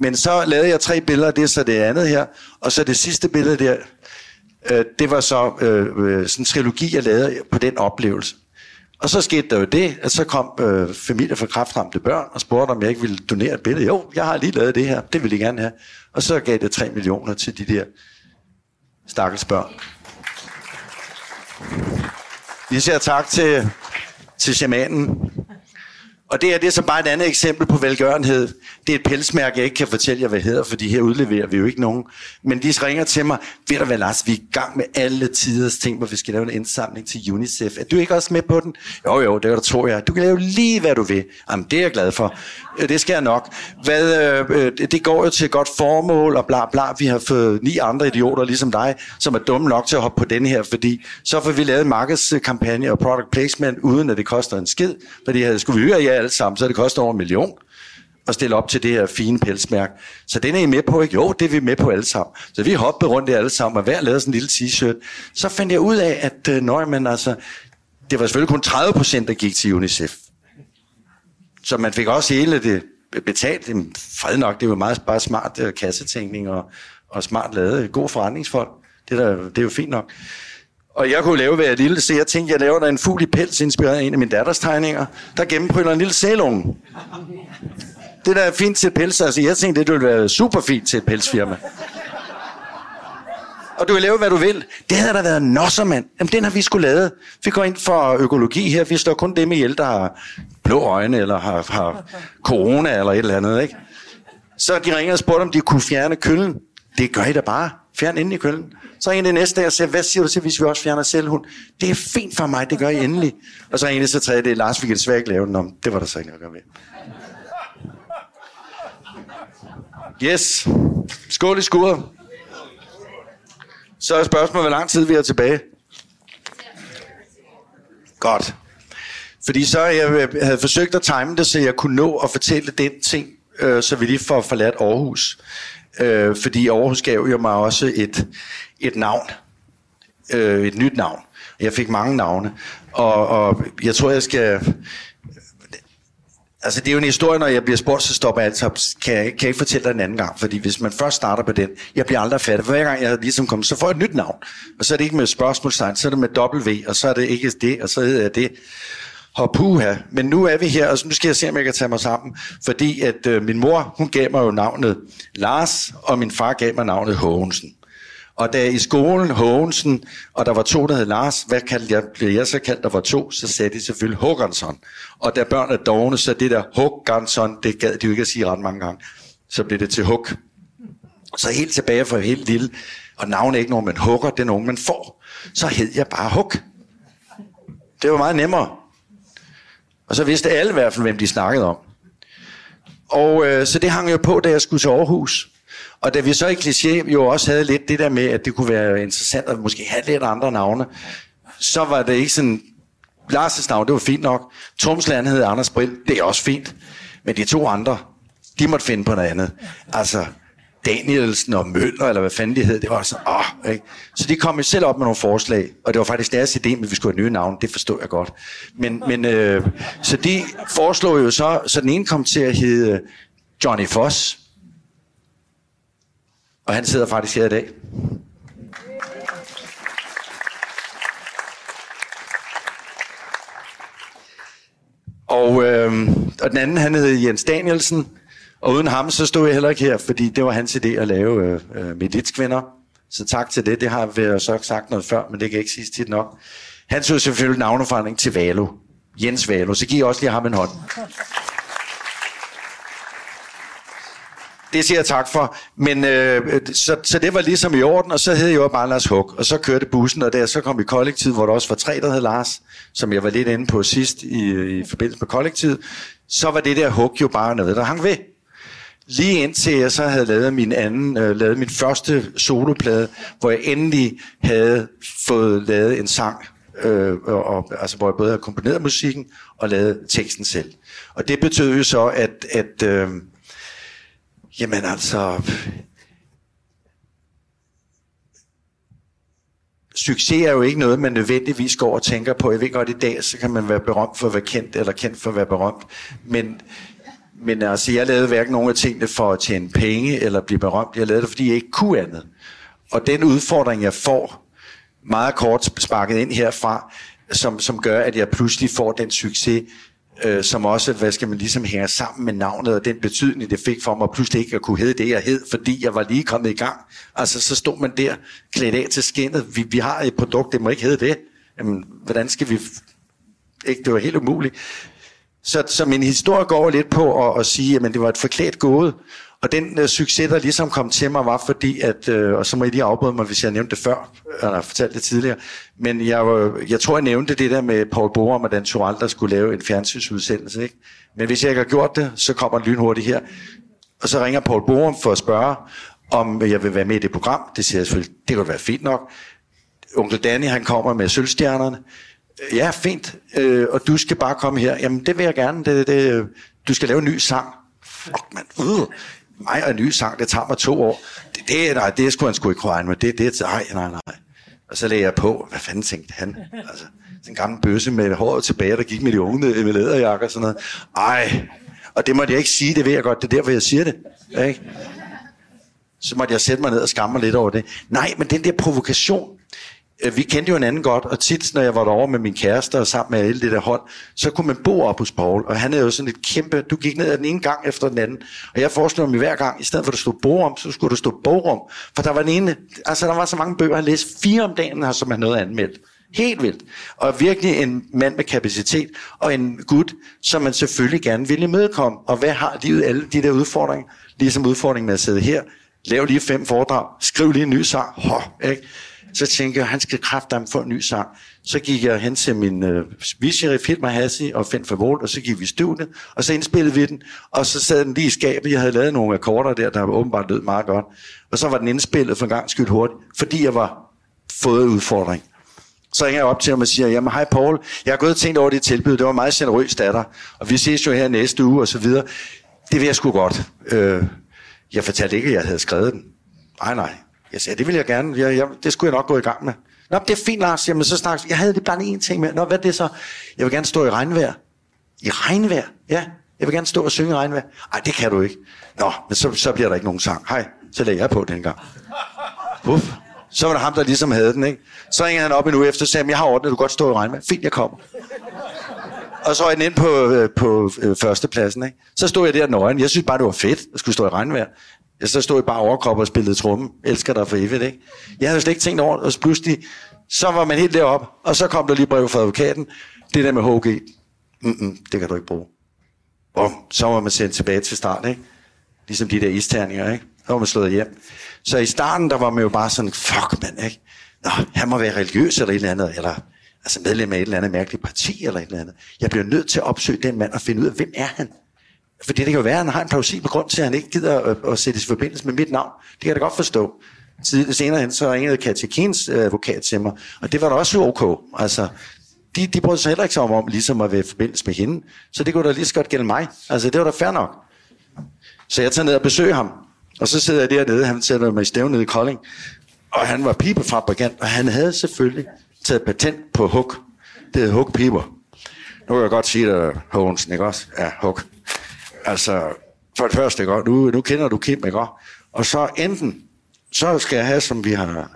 Men så lavede jeg tre billeder, det er så det andet her, og så det sidste billede der, øh, det var så øh, øh sådan en trilogi, jeg lavede på den oplevelse. Og så skete der jo det, at så kom øh, familier fra kraftramte børn og spurgte, om jeg ikke ville donere et billede. Jo, jeg har lige lavet det her, det vil jeg gerne have. Og så gav det 3 millioner til de der stakkels børn. Vi siger tak til, til shamanen. Og det er, det er så bare et andet eksempel på velgørenhed. Det er et pelsmærke, jeg ikke kan fortælle jer, hvad hedder, fordi her udleverer vi jo ikke nogen. Men de ringer til mig, ved du hvad Lars, vi er i gang med alle tiders ting, hvor vi skal lave en indsamling til UNICEF. Er du ikke også med på den? Jo, jo, det tror jeg. Du kan lave lige, hvad du vil. Jamen, det er jeg glad for. Det skal jeg nok. Hvad, øh, øh det går jo til et godt formål, og bla bla. Vi har fået ni andre idioter, ligesom dig, som er dumme nok til at hoppe på den her, fordi så får vi lavet en markedskampagne og product placement, uden at det koster en skid. Fordi skulle vi høre jer alle sammen, så det koster over en million at stille op til det her fine pelsmærke. Så den er I med på, ikke? Jo, det er vi med på alle sammen. Så vi hoppede rundt der alle sammen, og hver lavede sådan en lille t-shirt. Så fandt jeg ud af, at øh, nøj, men altså, det var selvfølgelig kun 30 procent, der gik til UNICEF. Så man fik også hele det betalt. Fred nok, det var meget bare smart uh, kassetænkning og, og smart lavet. Øh, god forretningsfolk. Det, der, det er jo fint nok. Og jeg kunne lave, hvad jeg lille, så jeg tænkte, jeg laver der en fugl i pels, inspireret af en af mine datters tegninger, der gennempryller en lille sælunge. Det der er fint til pels, altså jeg tænkte, det ville være super fint til et pelsfirma. Og du kan lave, hvad du vil. Det havde der været nosser, mand. Jamen, den har vi skulle lavet. Vi går ind for økologi her. Vi står kun dem ihjel, der har blå øjne, eller har, har corona, eller et eller andet, ikke? Så de ringer og spurgte, om de kunne fjerne køllen. Det gør I da bare. Fjern ind i køllen. Så en det næste dag og siger, hvad siger du til, hvis vi også fjerner selvhund? Det er fint for mig, det gør I endelig. Og så en det så tredje, det er Lars, vi kan desværre ikke lave den om. Det var der så ikke noget at gøre med. Yes. Skål i skuret. Så er spørgsmålet, hvor lang tid vi er tilbage. Godt. Fordi så jeg øh, havde forsøgt at time det, så jeg kunne nå at fortælle den ting, øh, så vi lige får forladt Aarhus. Øh, fordi Aarhus gav jo mig også et, et navn. Øh, et nyt navn. Jeg fik mange navne. Og, og jeg tror, jeg skal... Altså, det er jo en historie, når jeg bliver spurgt, så stopper jeg altid. Kan jeg, kan jeg ikke fortælle dig en anden gang? Fordi hvis man først starter på den, jeg bliver aldrig fattig. For hver gang jeg ligesom kommer, så får jeg et nyt navn. Og så er det ikke med spørgsmålstegn, så er det med W, og så er det ikke det, og så hedder jeg det. Og puha, men nu er vi her, og nu skal jeg se, om jeg kan tage mig sammen. Fordi at øh, min mor, hun gav mig jo navnet Lars, og min far gav mig navnet Hågensen. Og da i skolen Hågensen, og der var to, der hed Lars, hvad kaldte jeg, blev jeg så kaldt, der var to, så sagde de selvfølgelig Hågansson. Og da børn er dogne, så det der Hågansson, det gad de jo ikke at sige ret mange gange. Så blev det til Hug. Så helt tilbage fra helt lille, og navnet er ikke nogen, man hugger, det er nogen, man får. Så hed jeg bare Hug. Det var meget nemmere. Og så vidste alle i hvert fald, hvem de snakkede om. Og øh, så det hang jo på, da jeg skulle til Aarhus. Og da vi så i kliché jo også havde lidt det der med, at det kunne være interessant at måske have lidt andre navne, så var det ikke sådan... Lars' navn, det var fint nok. Tromsland hed Anders Brill, det er også fint. Men de to andre, de måtte finde på noget andet. Altså, Danielsen og Møller, eller hvad fanden de hed, det var sådan, åh, ikke? Så de kom jo selv op med nogle forslag, og det var faktisk deres idé, men vi skulle have nye navne, det forstod jeg godt. Men, men øh, så de foreslog jo så, så den ene kom til at hedde Johnny Foss, og han sidder faktisk her i dag. Og, øh, og den anden, han hed Jens Danielsen, og uden ham, så stod jeg heller ikke her, fordi det var hans idé at lave øh, øh meditskvinder. Så tak til det. Det har jeg så sagt noget før, men det kan ikke siges tit nok. Han så selvfølgelig navneforandring til Valo. Jens Valo. Så giv også lige ham en hånd. Det siger jeg tak for. Men øh, så, så det var ligesom i orden, og så hed jeg jo bare Lars Hug. Og så kørte bussen, og der så kom vi kollektiv, hvor der også var tre, der hed Lars, som jeg var lidt inde på sidst i, i forbindelse med kollektivet. Så var det der Hug jo bare noget, der hang ved. Lige indtil jeg så havde lavet min anden, øh, lavet min første soloplade, hvor jeg endelig havde fået lavet en sang, øh, og, altså hvor jeg både havde komponeret musikken og lavet teksten selv. Og det betød jo så, at, at øh, jamen altså, succes er jo ikke noget, man nødvendigvis går og tænker på. Jeg ved godt, i dag så kan man være berømt for at være kendt, eller kendt for at være berømt. Men men altså, jeg lavede hverken nogen af tingene for at tjene penge eller blive berømt. Jeg lavede det, fordi jeg ikke kunne andet. Og den udfordring, jeg får, meget kort sparket ind herfra, som, som gør, at jeg pludselig får den succes, øh, som også, hvad skal man ligesom hænge sammen med navnet, og den betydning, det fik for mig, pludselig ikke at kunne hedde det, jeg hed, fordi jeg var lige kommet i gang. Altså, så stod man der, klædt af til skinnet. Vi, vi har et produkt, det må ikke hedde det. Jamen, hvordan skal vi... Ikke, det var helt umuligt. Så, så min historie går lidt på at, at sige, at det var et forklædt gåde. Og den øh, succes, der ligesom kom til mig, var fordi, at, øh, og så må I lige afbryde mig, hvis jeg nævnte det før, eller fortalte det tidligere, men jeg, øh, jeg tror, jeg nævnte det der med Paul Borum og Dan Tural, der skulle lave en fjernsynsudsendelse. Ikke? Men hvis jeg ikke har gjort det, så kommer den lynhurtigt her. Og så ringer Paul Borum for at spørge, om jeg vil være med i det program. Det siger jeg selvfølgelig, det kunne være fint nok. Onkel Danny, han kommer med sølvstjernerne ja, fint, øh, og du skal bare komme her. Jamen, det vil jeg gerne. Det, det, øh, du skal lave en ny sang. Fuck, man. Øh. Uh mig og en ny sang, det tager mig to år. Det, det, nej, det skulle han sgu ikke regne med. Det, det, nej, nej, nej. Og så lagde jeg på, hvad fanden tænkte han? Altså, en gammel bøsse med håret tilbage, der gik med de unge med læderjakker og sådan noget. Ej, og det måtte jeg ikke sige, det ved jeg godt, det er derfor, jeg siger det. Ikke? Så måtte jeg sætte mig ned og skamme mig lidt over det. Nej, men den der provokation, Øh, vi kendte jo hinanden godt, og tit, når jeg var derovre med min kæreste og sammen med alle det der hold, så kunne man bo op hos Paul, og han er jo sådan et kæmpe, du gik ned ad den ene gang efter den anden, og jeg forestiller mig hver gang, i stedet for at der stod bogrum, så skulle der stå bogrum, for der var den ene, altså der var så mange bøger, han læste fire om dagen, som han noget anmeldt. Helt vildt. Og virkelig en mand med kapacitet, og en gut, som man selvfølgelig gerne ville imødekomme. Og hvad har livet alle de der udfordringer? Ligesom udfordringen med at sidde her, lav lige fem foredrag, skriv lige en ny sang, Hå, ikke? Så tænkte jeg, han skal kraftedeme få en ny sang. Så gik jeg hen til min øh, vicerif Hilmar Hassi og Finn Favold, og så gik vi i studiet, og så indspillede vi den, og så sad den lige i skabet. Jeg havde lavet nogle akkorder der, der åbenbart lød meget godt. Og så var den indspillet for en gang skyld hurtigt, fordi jeg var fået udfordring. Så ringer jeg op til ham og siger, jamen hej Paul, jeg har gået og tænkt over det tilbud, det var meget generøst af dig, og vi ses jo her næste uge og så videre. Det vil jeg sgu godt. Øh, jeg fortalte ikke, at jeg havde skrevet den. Nej, nej. Jeg sagde, det vil jeg gerne. Jeg, jeg, det skulle jeg nok gå i gang med. Nå, det er fint, Lars. Jamen, så snakkes Jeg havde det bare en ting med. Nå, hvad er det så? Jeg vil gerne stå i regnvejr. I regnvejr? Ja. Jeg vil gerne stå og synge i regnvejr. Nej, det kan du ikke. Nå, men så, så bliver der ikke nogen sang. Hej, så lagde jeg på den gang. Uff. Så var det ham, der ligesom havde den, ikke? Så ringede han op en uge efter og sagde, jeg har ordnet, du kan godt stå i regnvejr. Fint, jeg kommer. Og så var den ind på, øh, på øh, førstepladsen, ikke? Så stod jeg der nøgen. Jeg synes bare, det var fedt at skulle stå i regnvejr. Jeg så stod i bare overkrop og spillede tromme. Elsker dig for evigt, ikke? Jeg havde slet ikke tænkt over det, og så pludselig, så var man helt deroppe, og så kom der lige brev fra advokaten. Det der med HG, mm-mm, det kan du ikke bruge. Bum, så var man sendt tilbage til start, ikke? Ligesom de der isterninger, ikke? Så var man slået hjem. Så i starten, der var man jo bare sådan, fuck mand, ikke? Nå, han må være religiøs eller et eller andet, eller altså medlem af et eller andet mærkeligt parti eller et eller andet. Jeg bliver nødt til at opsøge den mand og finde ud af, hvem er han? Fordi det kan jo være, at han har en plausibel grund til, at han ikke gider at, at sætte i forbindelse med mit navn. Det kan jeg da godt forstå. Senere hen, så ringede Katja Kins øh, advokat til mig, og det var da også ok. Altså, de, de brød sig heller ikke så om, ligesom at være i forbindelse med hende. Så det kunne da lige så godt gælde mig. Altså, det var da fair nok. Så jeg tager ned og besøger ham. Og så sidder jeg dernede, han sætter mig i stævn nede i Kolding. Og han var pibefabrikant, og han havde selvfølgelig taget patent på hug. Det hedder hug piber. Nu kan jeg godt sige det, Hågensen, ikke også? Ja, hug. Altså, for det første, ikke? Nu, nu kender du Kim, ikke? Og så enten, så skal jeg have, som vi har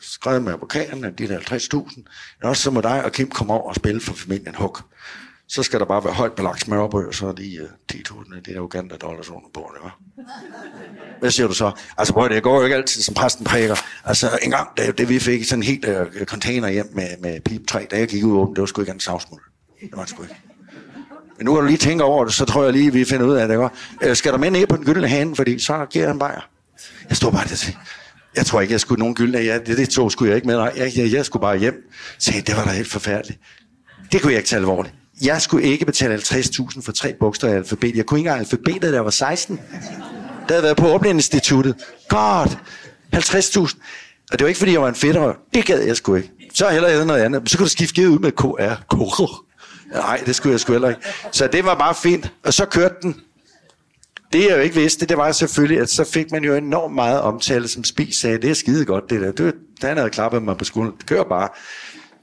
skrevet med advokaterne, de der 50.000, men også så må dig og Kim komme over og spille for familien Hook. Så skal der bare være højt belagt smørbrød, og så er de øh, uh, 10.000 det er Uganda dollars under på, ikke? Hvad siger du så? Altså, prøv, det går jo ikke altid, som præsten præger. Altså, en gang, det, det vi fik sådan en helt uh, container hjem med, med piptræ, da jeg gik ud åben, det var sgu ikke en savsmuld. Det var det sgu ikke. Men nu kan du lige tænke over det, så tror jeg lige, vi finder ud af det. Ikke? Øh, skal der med ned på den gyldne hane, fordi så giver han bajer. Jeg stod bare der til. Jeg tror ikke, jeg skulle nogen gyldne. Ja, det, det tog skulle jeg ikke med. Nej, jeg, jeg, jeg skulle bare hjem. Så det var da helt forfærdeligt. Det kunne jeg ikke tage alvorligt. Jeg skulle ikke betale 50.000 for tre bogstaver i alfabet. Jeg kunne ikke engang alfabetet, da jeg var 16. Der havde været på åbningsinstituttet. God, 50.000. Og det var ikke, fordi jeg var en fedtere. Det gad jeg sgu ikke. Så heller jeg noget andet. Så kunne du skifte ud med KR. KR. Nej, det skulle jeg sgu heller ikke. Så det var bare fint. Og så kørte den. Det jeg jo ikke vidste, det var selvfølgelig, at så fik man jo enormt meget omtale, som Spis sagde, det er skide godt det der. Det, han havde klappet mig på skulderen. Det kører bare.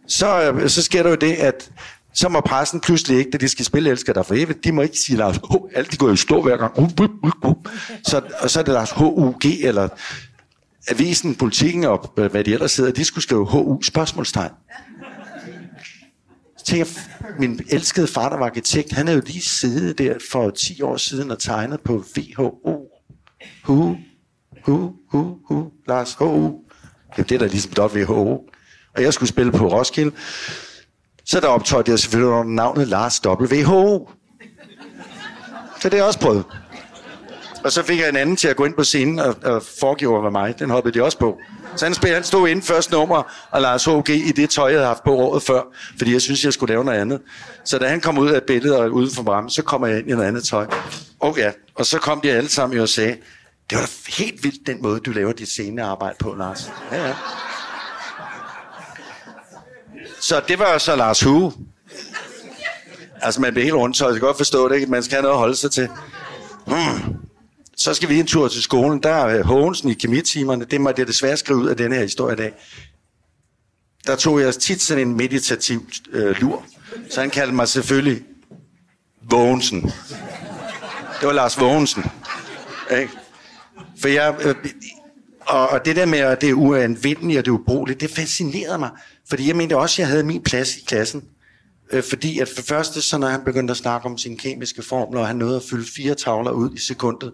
Så, øh, så sker der jo det, at så må pressen pludselig ikke, da de skal spille Elsker dig for evigt, de må ikke sige Lars H. Alt de går jo stå hver gang. Uh, uh, uh, så, og så er det Lars H.U.G. eller avisen, politikken og hvad de ellers sidder, de skulle skrive H.U. spørgsmålstegn tænker, min elskede far, der var arkitekt, han er jo lige siddet der for 10 år siden og tegnet på VHO. Hu, hu, hu, hu, Lars H.U. Det er der ligesom WHO. Og jeg skulle spille på Roskilde. Så der optrådte jeg selvfølgelig under navnet Lars WHO. Så det har jeg også prøvet. Og så fik jeg en anden til at gå ind på scenen og, og foregive mig mig. Den hoppede de også på. Så han, spillede, han stod inden første nummer, og Lars H.G. i det tøj, jeg havde haft på året før, fordi jeg synes, jeg skulle lave noget andet. Så da han kom ud af billedet og uden for brammen, så kommer jeg ind i noget andet tøj. Og ja, og så kom de alle sammen og sagde, det var da helt vildt den måde, du laver dit scenearbejde på, Lars. Ja, ja. Så det var så Lars Hue. Altså, man bliver helt rundt, så jeg kan godt forstå det, ikke? Man skal have noget at holde sig til. Hmm. Så skal vi en tur til skolen. Der er Hågensen i kemitimerne. Det må jeg desværre skrive ud af den her historie i dag. Der tog jeg tit sådan en meditativ øh, lur. Så han kaldte mig selvfølgelig Vågensen. Det var Lars Vågensen. Ikke? For jeg, øh, Og, og det der med, at det er uanvendeligt og det er ubrugeligt, det fascinerede mig. Fordi jeg mente også, at jeg havde min plads i klassen. Øh, fordi at for første, så når han begyndte at snakke om sine kemiske formler, og han nåede at fylde fire tavler ud i sekundet,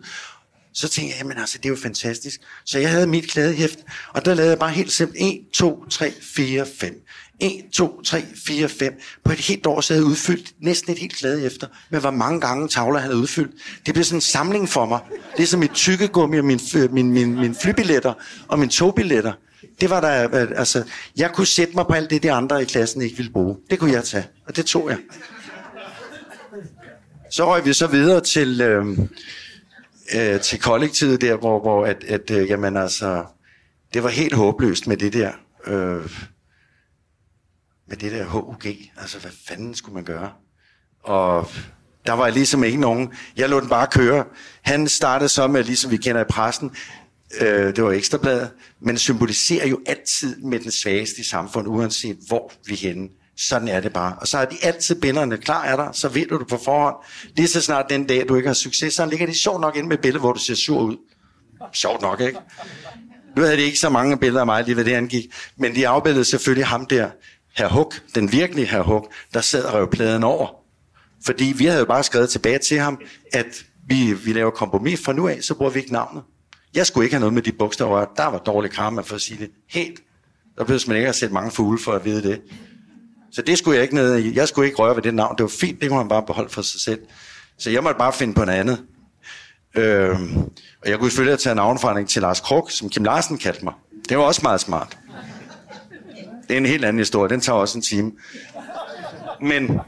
så tænkte jeg, jamen altså, det er jo fantastisk. Så jeg havde mit klædehæft, og der lavede jeg bare helt simpelt 1, 2, 3, 4, 5. 1, 2, 3, 4, 5. På et helt år, så havde jeg udfyldt næsten et helt kladehæfter, med hvor mange gange tavler han havde udfyldt. Det blev sådan en samling for mig. Det er som mit tykkegummi og min, øh, min, min, min flybilletter og mine togbilletter. Det var der, øh, altså, jeg kunne sætte mig på alt det, de andre i klassen ikke ville bruge. Det kunne jeg tage, og det tog jeg. Så røg vi så videre til, øh, øh, til kollektivet der, hvor, hvor at, at øh, jamen altså, det var helt håbløst med det der, øh, med det der HUG. Altså, hvad fanden skulle man gøre? Og der var ligesom ikke nogen. Jeg lå den bare køre. Han startede så med, ligesom vi kender i pressen, øh, det var ekstrabladet, men symboliserer jo altid med den svageste i samfundet, uanset hvor vi er henne. Sådan er det bare. Og så er de altid binderne klar er dig, så ved du det på forhånd. Lige så snart den dag, du ikke har succes, så ligger de sjovt nok ind med billeder, hvor du ser sur ud. Sjovt nok, ikke? Nu havde de ikke så mange billeder af mig, lige hvad det angik, men de afbildede selvfølgelig ham der, herr Huk, den virkelige herr Huk, der sad og rev pladen over. Fordi vi havde jo bare skrevet tilbage til ham, at vi, vi laver kompromis fra nu af, så bruger vi ikke navnet. Jeg skulle ikke have noget med de bogstaver. Der var dårlig karma for at sige det. Helt. Der behøver man ikke at sætte mange fugle for at vide det. Så det skulle jeg ikke ned i. Jeg skulle ikke røre ved det navn. Det var fint, det kunne man bare beholde for sig selv. Så jeg måtte bare finde på noget andet. Øhm, og jeg kunne selvfølgelig have taget navnforandring til Lars Kruk, som Kim Larsen kaldte mig. Det var også meget smart. Det er en helt anden historie. Den tager også en time. Men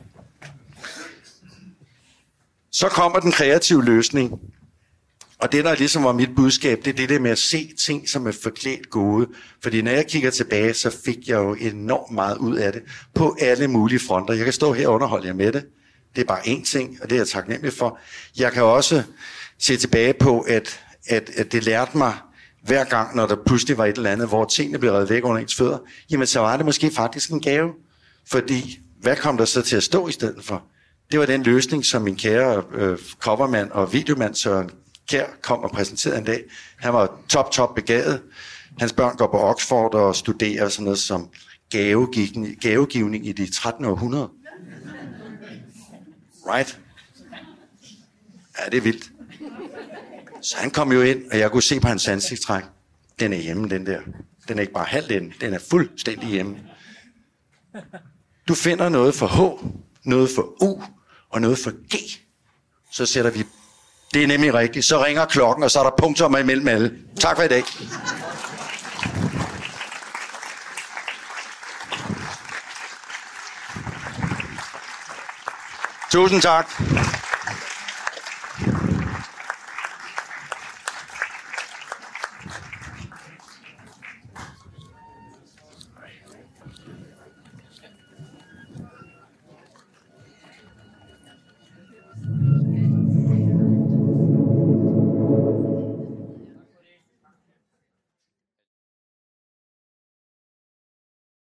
så kommer den kreative løsning. Og det, der ligesom var mit budskab, det er det der med at se ting, som er forklædt gode. Fordi når jeg kigger tilbage, så fik jeg jo enormt meget ud af det. På alle mulige fronter. Jeg kan stå her og underholde jer med det. Det er bare én ting, og det er jeg taknemmelig for. Jeg kan også se tilbage på, at, at, at det lærte mig hver gang, når der pludselig var et eller andet, hvor tingene blev reddet væk under ens fødder, jamen så var det måske faktisk en gave. Fordi, hvad kom der så til at stå i stedet for? Det var den løsning, som min kære øh, covermand og videomand Søren Kjær kom og præsenterede en dag. Han var top, top begavet. Hans børn går på Oxford og studerer sådan noget som gavegivning, gavegivning i de 13. århundrede. Right? Ja, det er vildt. Så han kom jo ind, og jeg kunne se på hans ansigtstræk. Den er hjemme, den der. Den er ikke bare halvt ind, den er fuldstændig hjemme. Du finder noget for H, noget for U og noget for G. Så sætter vi det er nemlig rigtigt. Så ringer klokken, og så er der punkter imellem alle. Tak for i dag. Tusind tak.